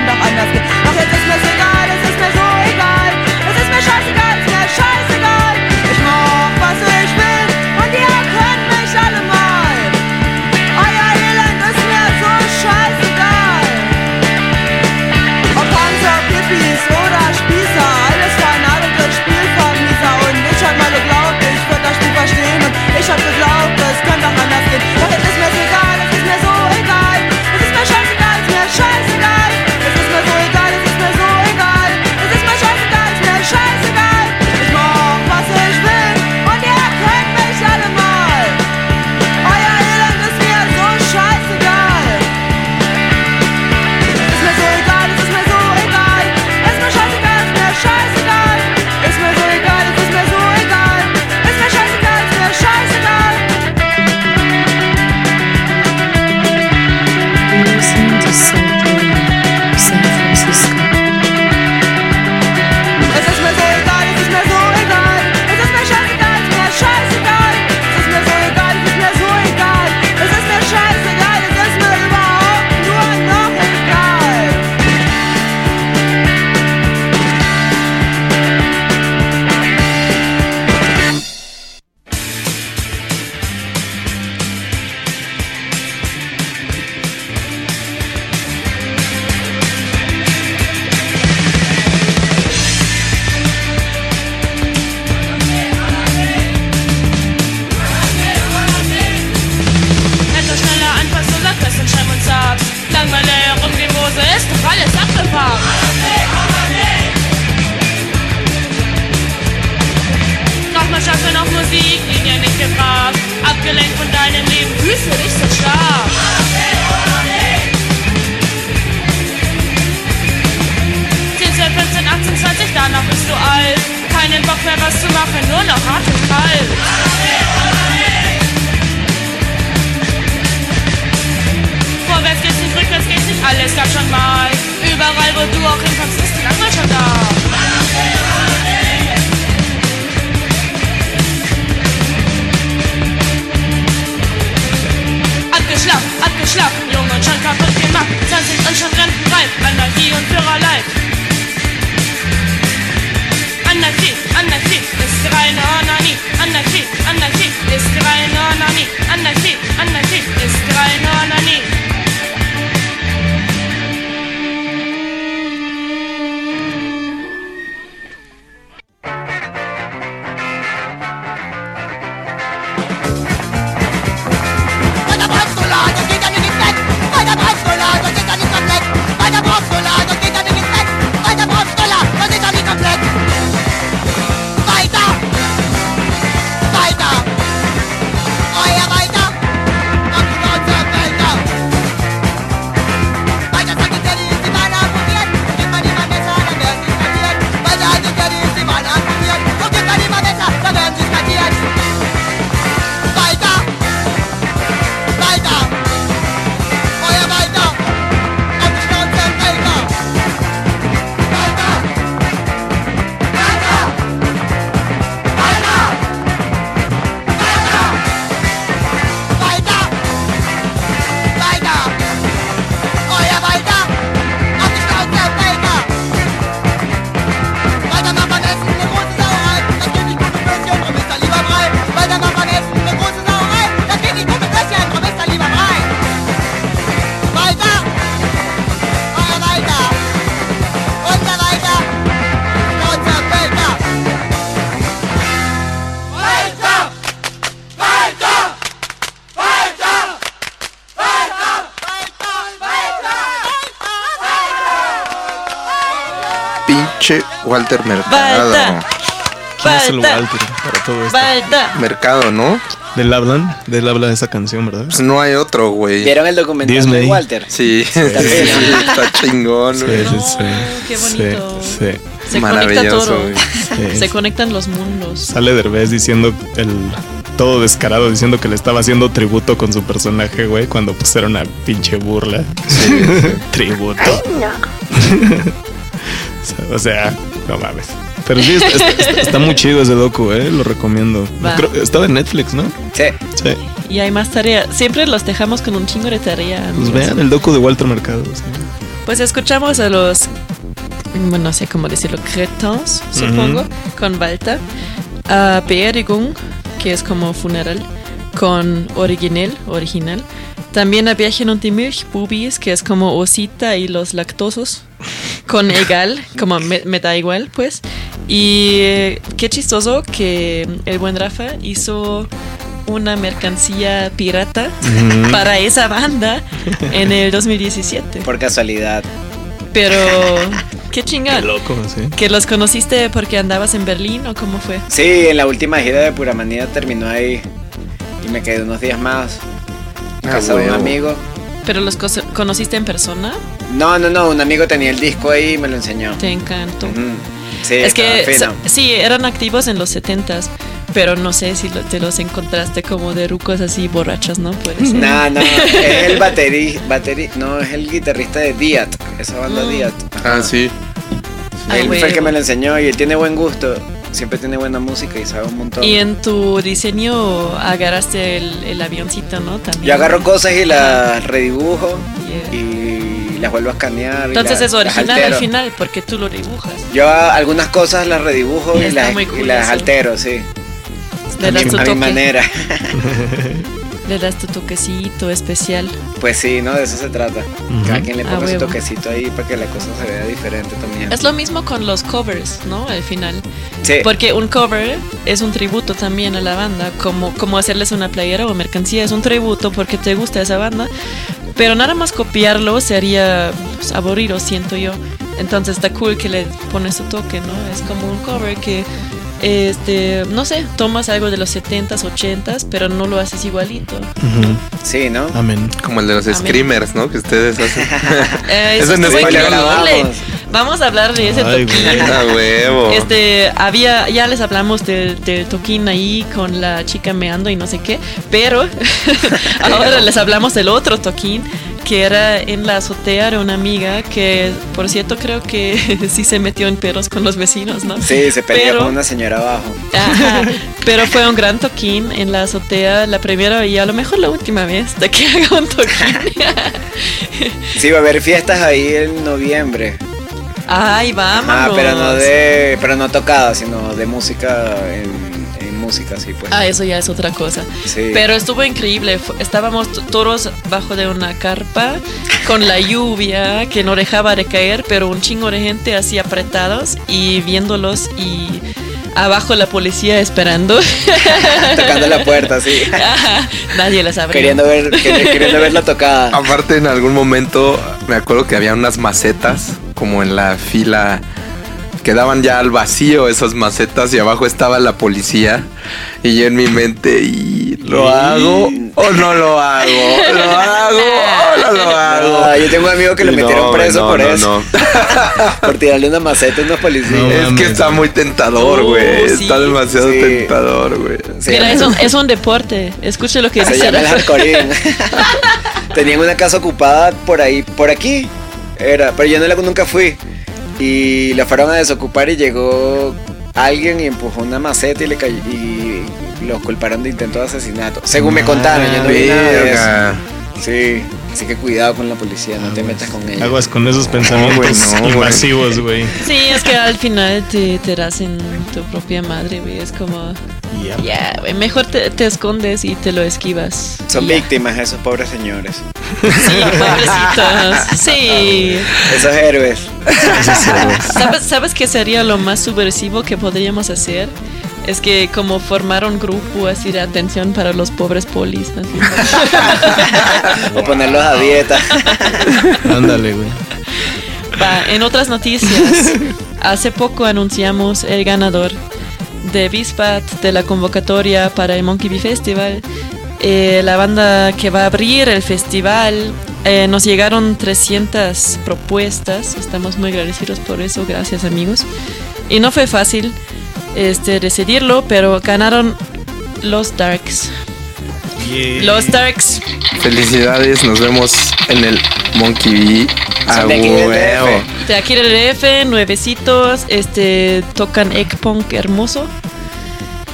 Mercado. ¿Quién es el Walter. Para todo esto? Mercado, ¿no? Del hablan, del habla de esa canción, ¿verdad? Pues no hay otro, güey. ¿Vieron el documental Disney. de Walter? Sí, sí, También, sí, está chingón, Sí, güey. sí, sí. qué bonito. sí. Se conecta Maravilloso, todo. güey. Sí. Se conectan los mundos. Sale Derbez diciendo el todo descarado diciendo que le estaba haciendo tributo con su personaje, güey, cuando pues era una pinche burla. tributo. o sea, no mames. Pero sí, está, está- está- está muy chido ese docu, eh, lo recomiendo. Creo- estaba en Netflix, ¿no? Sí. Sí. Y hay más tarea. Siempre los dejamos con un chingo de tarea. Pues amigos. vean el docu de Walter Mercado. sí. Pues escuchamos a los, bueno, no sé cómo decirlo, cretons, supongo, con Balta. A Beerdigung, que es como funeral, con Original, original. También a Viaje die Milch, Bubis, que es como Osita y los lactosos, con Egal, como me, me da igual, pues. Y eh, qué chistoso que el buen Rafa hizo una mercancía pirata para esa banda en el 2017. Por casualidad. Pero, qué chingón. Qué loco, sí. ¿Que los conociste porque andabas en Berlín o cómo fue? Sí, en la última gira de Pura Manía terminó ahí. Y me quedé unos días más. En Ah, casa de un amigo. ¿Pero los conociste en persona? No, no, no. Un amigo tenía el disco ahí y me lo enseñó. Te encantó. Ujú. Sí, es que fino. sí, eran activos en los 70s, pero no sé si lo- te los encontraste como de rucos así borrachos, ¿no? Puede ser. No, no, es el baterí, baterí, no, es el guitarrista de Diat, esa banda Mm. Diat. Ah, sí. Ah, él fue el que me lo enseñó y él tiene buen gusto, siempre tiene buena música y sabe un montón. Y en tu diseño agarraste el, el avioncito, ¿no? También. Yo agarro cosas y las redibujo Yeah. y las vuelvo a escanear. y Entonces las- es original al final, porque tú lo dibujas. Yo algunas cosas las redibujo y Está las, y las altero, sí. Le a mi, a mi manera. Le das tu toquecito especial. Pues sí, ¿no? De eso se trata. Cada quien le Ah, ponga su toquecito ahí para que la cosa se vea diferente también. Es lo mismo con los covers, ¿no? Al final. Sí. Porque un cover es un tributo también a la banda, como, como hacerles una playera o mercancía, es un tributo porque te gusta esa banda, pero nada más copiarlo sería pues, aburrido, siento yo. Entonces está cool que le pones su toque, ¿no? Es como un cover que, este, no sé, tomas algo de los 70s, 80s, pero no lo haces igualito. Sí, ¿no? Amén. Como el de los Amén. screamers, ¿no? Que ustedes hacen. Eh, Eso eso no es increíble. Vamos a hablar de ese Ay, toquín. huevo. Este, había, ya les hablamos del, del toquín ahí con la chica meando y no sé qué, pero ahora les hablamos del otro toquín que era en la azotea de una amiga que, por cierto, creo que sí se metió en peros con los vecinos, ¿no? Sí, se peleó Pero- con una señora abajo. Ajá, pero fue un gran toquín en la azotea, la primera y a lo mejor la última vez de que haga un toquín. Sí, va a haber fiestas ahí en noviembre. Ay, vámonos. Ah, pero no de, pero no tocada, sino de música en, en música, sí, pues. Ah, eso ya es otra cosa. Sí. Pero estuvo increíble. Estábamos todos bajo de una carpa con la lluvia que no dejaba de caer, pero un chingo de gente así apretados y viéndolos y abajo la policía esperando. Tocando la puerta, sí. Ajá, Nadie las abrió. Queriendo ver, quer- queriendo ver la tocada. Aparte, en algún momento me acuerdo que había unas macetas como en la fila que daban ya al vacío esas macetas y abajo estaba la policía y yo en mi mente y lo hago o no lo hago, lo hago o no lo hago. Ah, yo tengo un amigo que lo no, metieron preso no, por no, eso. no. por tirarle una maceta a unos policías. No, Es que está muy tentador, Uh, güey. sí. Está demasiado Sí. tentador, güey. Sí. Mira, es un, es un deporte. Escuche lo que Se dice. llama el hardcoreing. Tenían una casa ocupada por ahí, por aquí. Era, pero yo no la, nunca fui. Y la fueron a desocupar y llegó alguien y empujó una maceta y le cayó. Y los culparon de intento de asesinato. Según me contaron, yo no vi nada de Verga. eso. Sí, así que cuidado con la policía, no te metas con ella. Aguas con esos pensamientos no, invasivos, güey. Sí, es que al final te, te das en tu propia madre, güey. Es como, ya, güey, mejor te, te escondes y te lo esquivas. Son Y ya. víctimas esos pobres señores. Sí, pobrecitos. Sí. Esos héroes. ¿Sabes, ¿Sabes qué sería lo más subversivo que podríamos hacer? Es que como formar un grupo así de atención para los pobres polis. así. O ponerlos a dieta. Ándale, güey. Va, en otras noticias, hace poco anunciamos el ganador de Bispat de la convocatoria para el Monkey Bee Festival. Eh, la banda que va a abrir el festival. eh, nos llegaron 300 propuestas. Estamos muy agradecidos por eso. Gracias, amigos. Y no fue fácil este, decidirlo, pero ganaron los Darks. Los Darks. Felicidades, nos vemos en el Monkey Bee. A Son de aquí del huevo. DF. De aquí del DF, nuevecitos, este, tocan egg punk hermoso.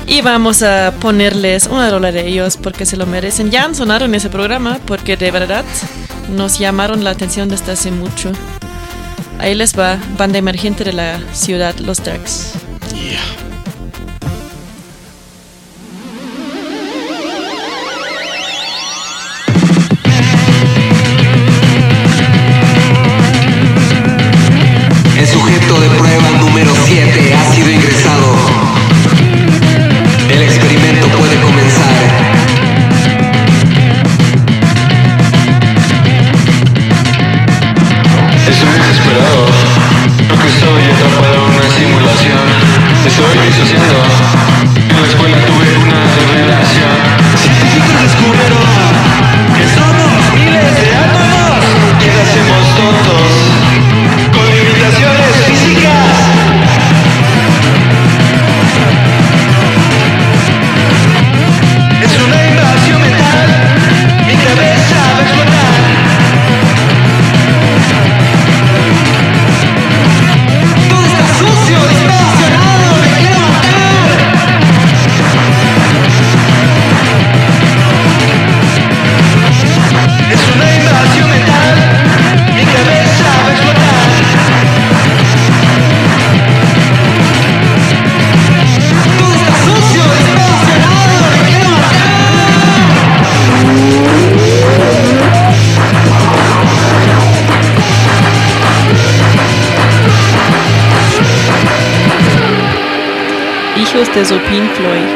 Y vamos a ponerles una rola de ellos porque se lo merecen. Ya han sonado en ese programa porque de verdad nos llamaron la atención desde hace mucho. Ahí les va, banda emergente de la ciudad, Los Darks. El Estoy disociando. En Hijos de su Pink Floyd.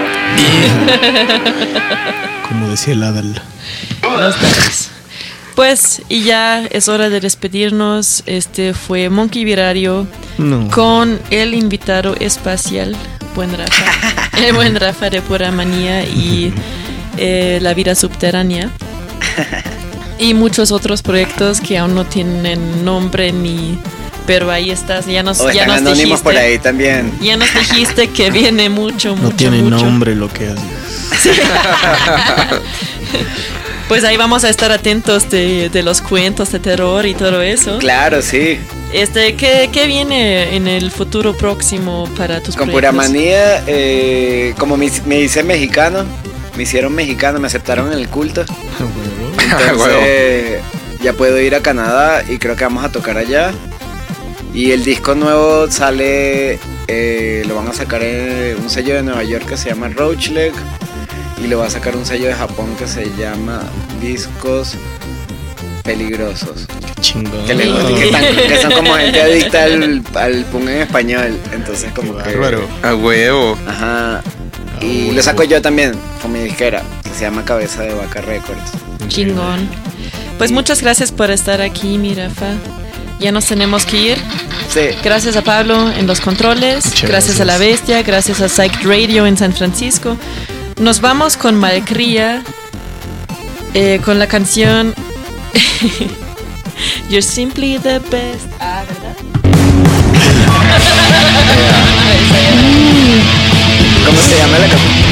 Como decía el Adal. Pues, y ya es hora de despedirnos. Este fue Monkey Virario No. con el invitado espacial, buen Rafa. el buen Rafa de Pura Manía y eh, La Vida Subterránea. Y muchos otros proyectos que aún no tienen nombre ni. Pero ahí estás, ya nos, O ya nos dijiste. por ahí también. Ya nos dijiste que viene mucho, No mucho, tiene mucho. nombre lo que hace. Pues ahí vamos a estar atentos de, de los cuentos de terror y todo eso. Claro, sí. Este, ¿qué, qué viene en el futuro próximo para tus Con proyectos? pura manía, eh, como me, me hice mexicano, me hicieron mexicano, me aceptaron en el culto. Entonces, ya puedo ir a Canadá y creo que vamos a tocar allá. Y el disco nuevo sale, eh, lo van a sacar en un sello de Nueva York que se llama Roachleg. Y lo va a sacar un sello de Japón que se llama Discos Peligrosos. Chingón. Que, le- que están- que son como gente adicta al, al punk en español. Entonces, como que. bárbaro. A huevo. Ajá. Y lo saco yo también con mi disquera, que se llama Cabeza de Vaca Records. Chingón. Pues muchas gracias por estar aquí, mi Rafa. Ya nos tenemos que ir. Sí. Gracias a Pablo en los controles. Gracias, a La Bestia. Gracias a Psych Radio en San Francisco. Nos vamos con Malcria. eh, con la canción You're Simply the Best. Ah, ¿verdad? ¿Cómo se llama la canción?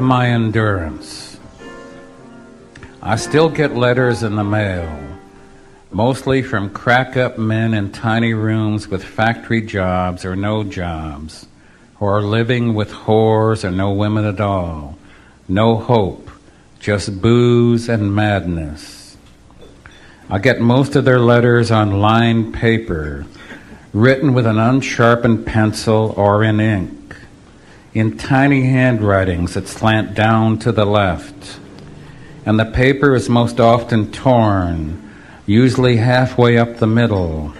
Of my endurance. I still get letters in the mail, mostly from crack up men in tiny rooms with factory jobs or no jobs, who are living with whores or no women at all. No hope, just booze and madness. I get most of their letters on lined paper, written with an unsharpened pencil or in ink in tiny handwritings that slant down to the left. And the paper is most often torn, usually halfway up the middle.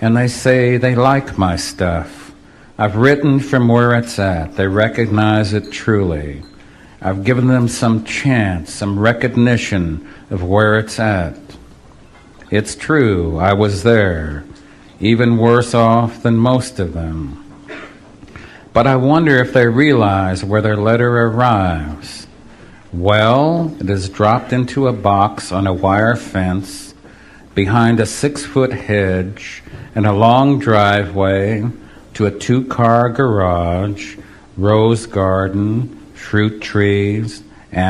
And they say they like my stuff. I've written from where it's at. They recognize it truly. I've given them some chance, some recognition of where it's at. It's true, I was there, even worse off than most of them. But I wonder if they realize where their letter arrives. Well, it is dropped into a box on a wire fence behind a six foot hedge and a long driveway to a two car garage, rose garden, fruit trees, and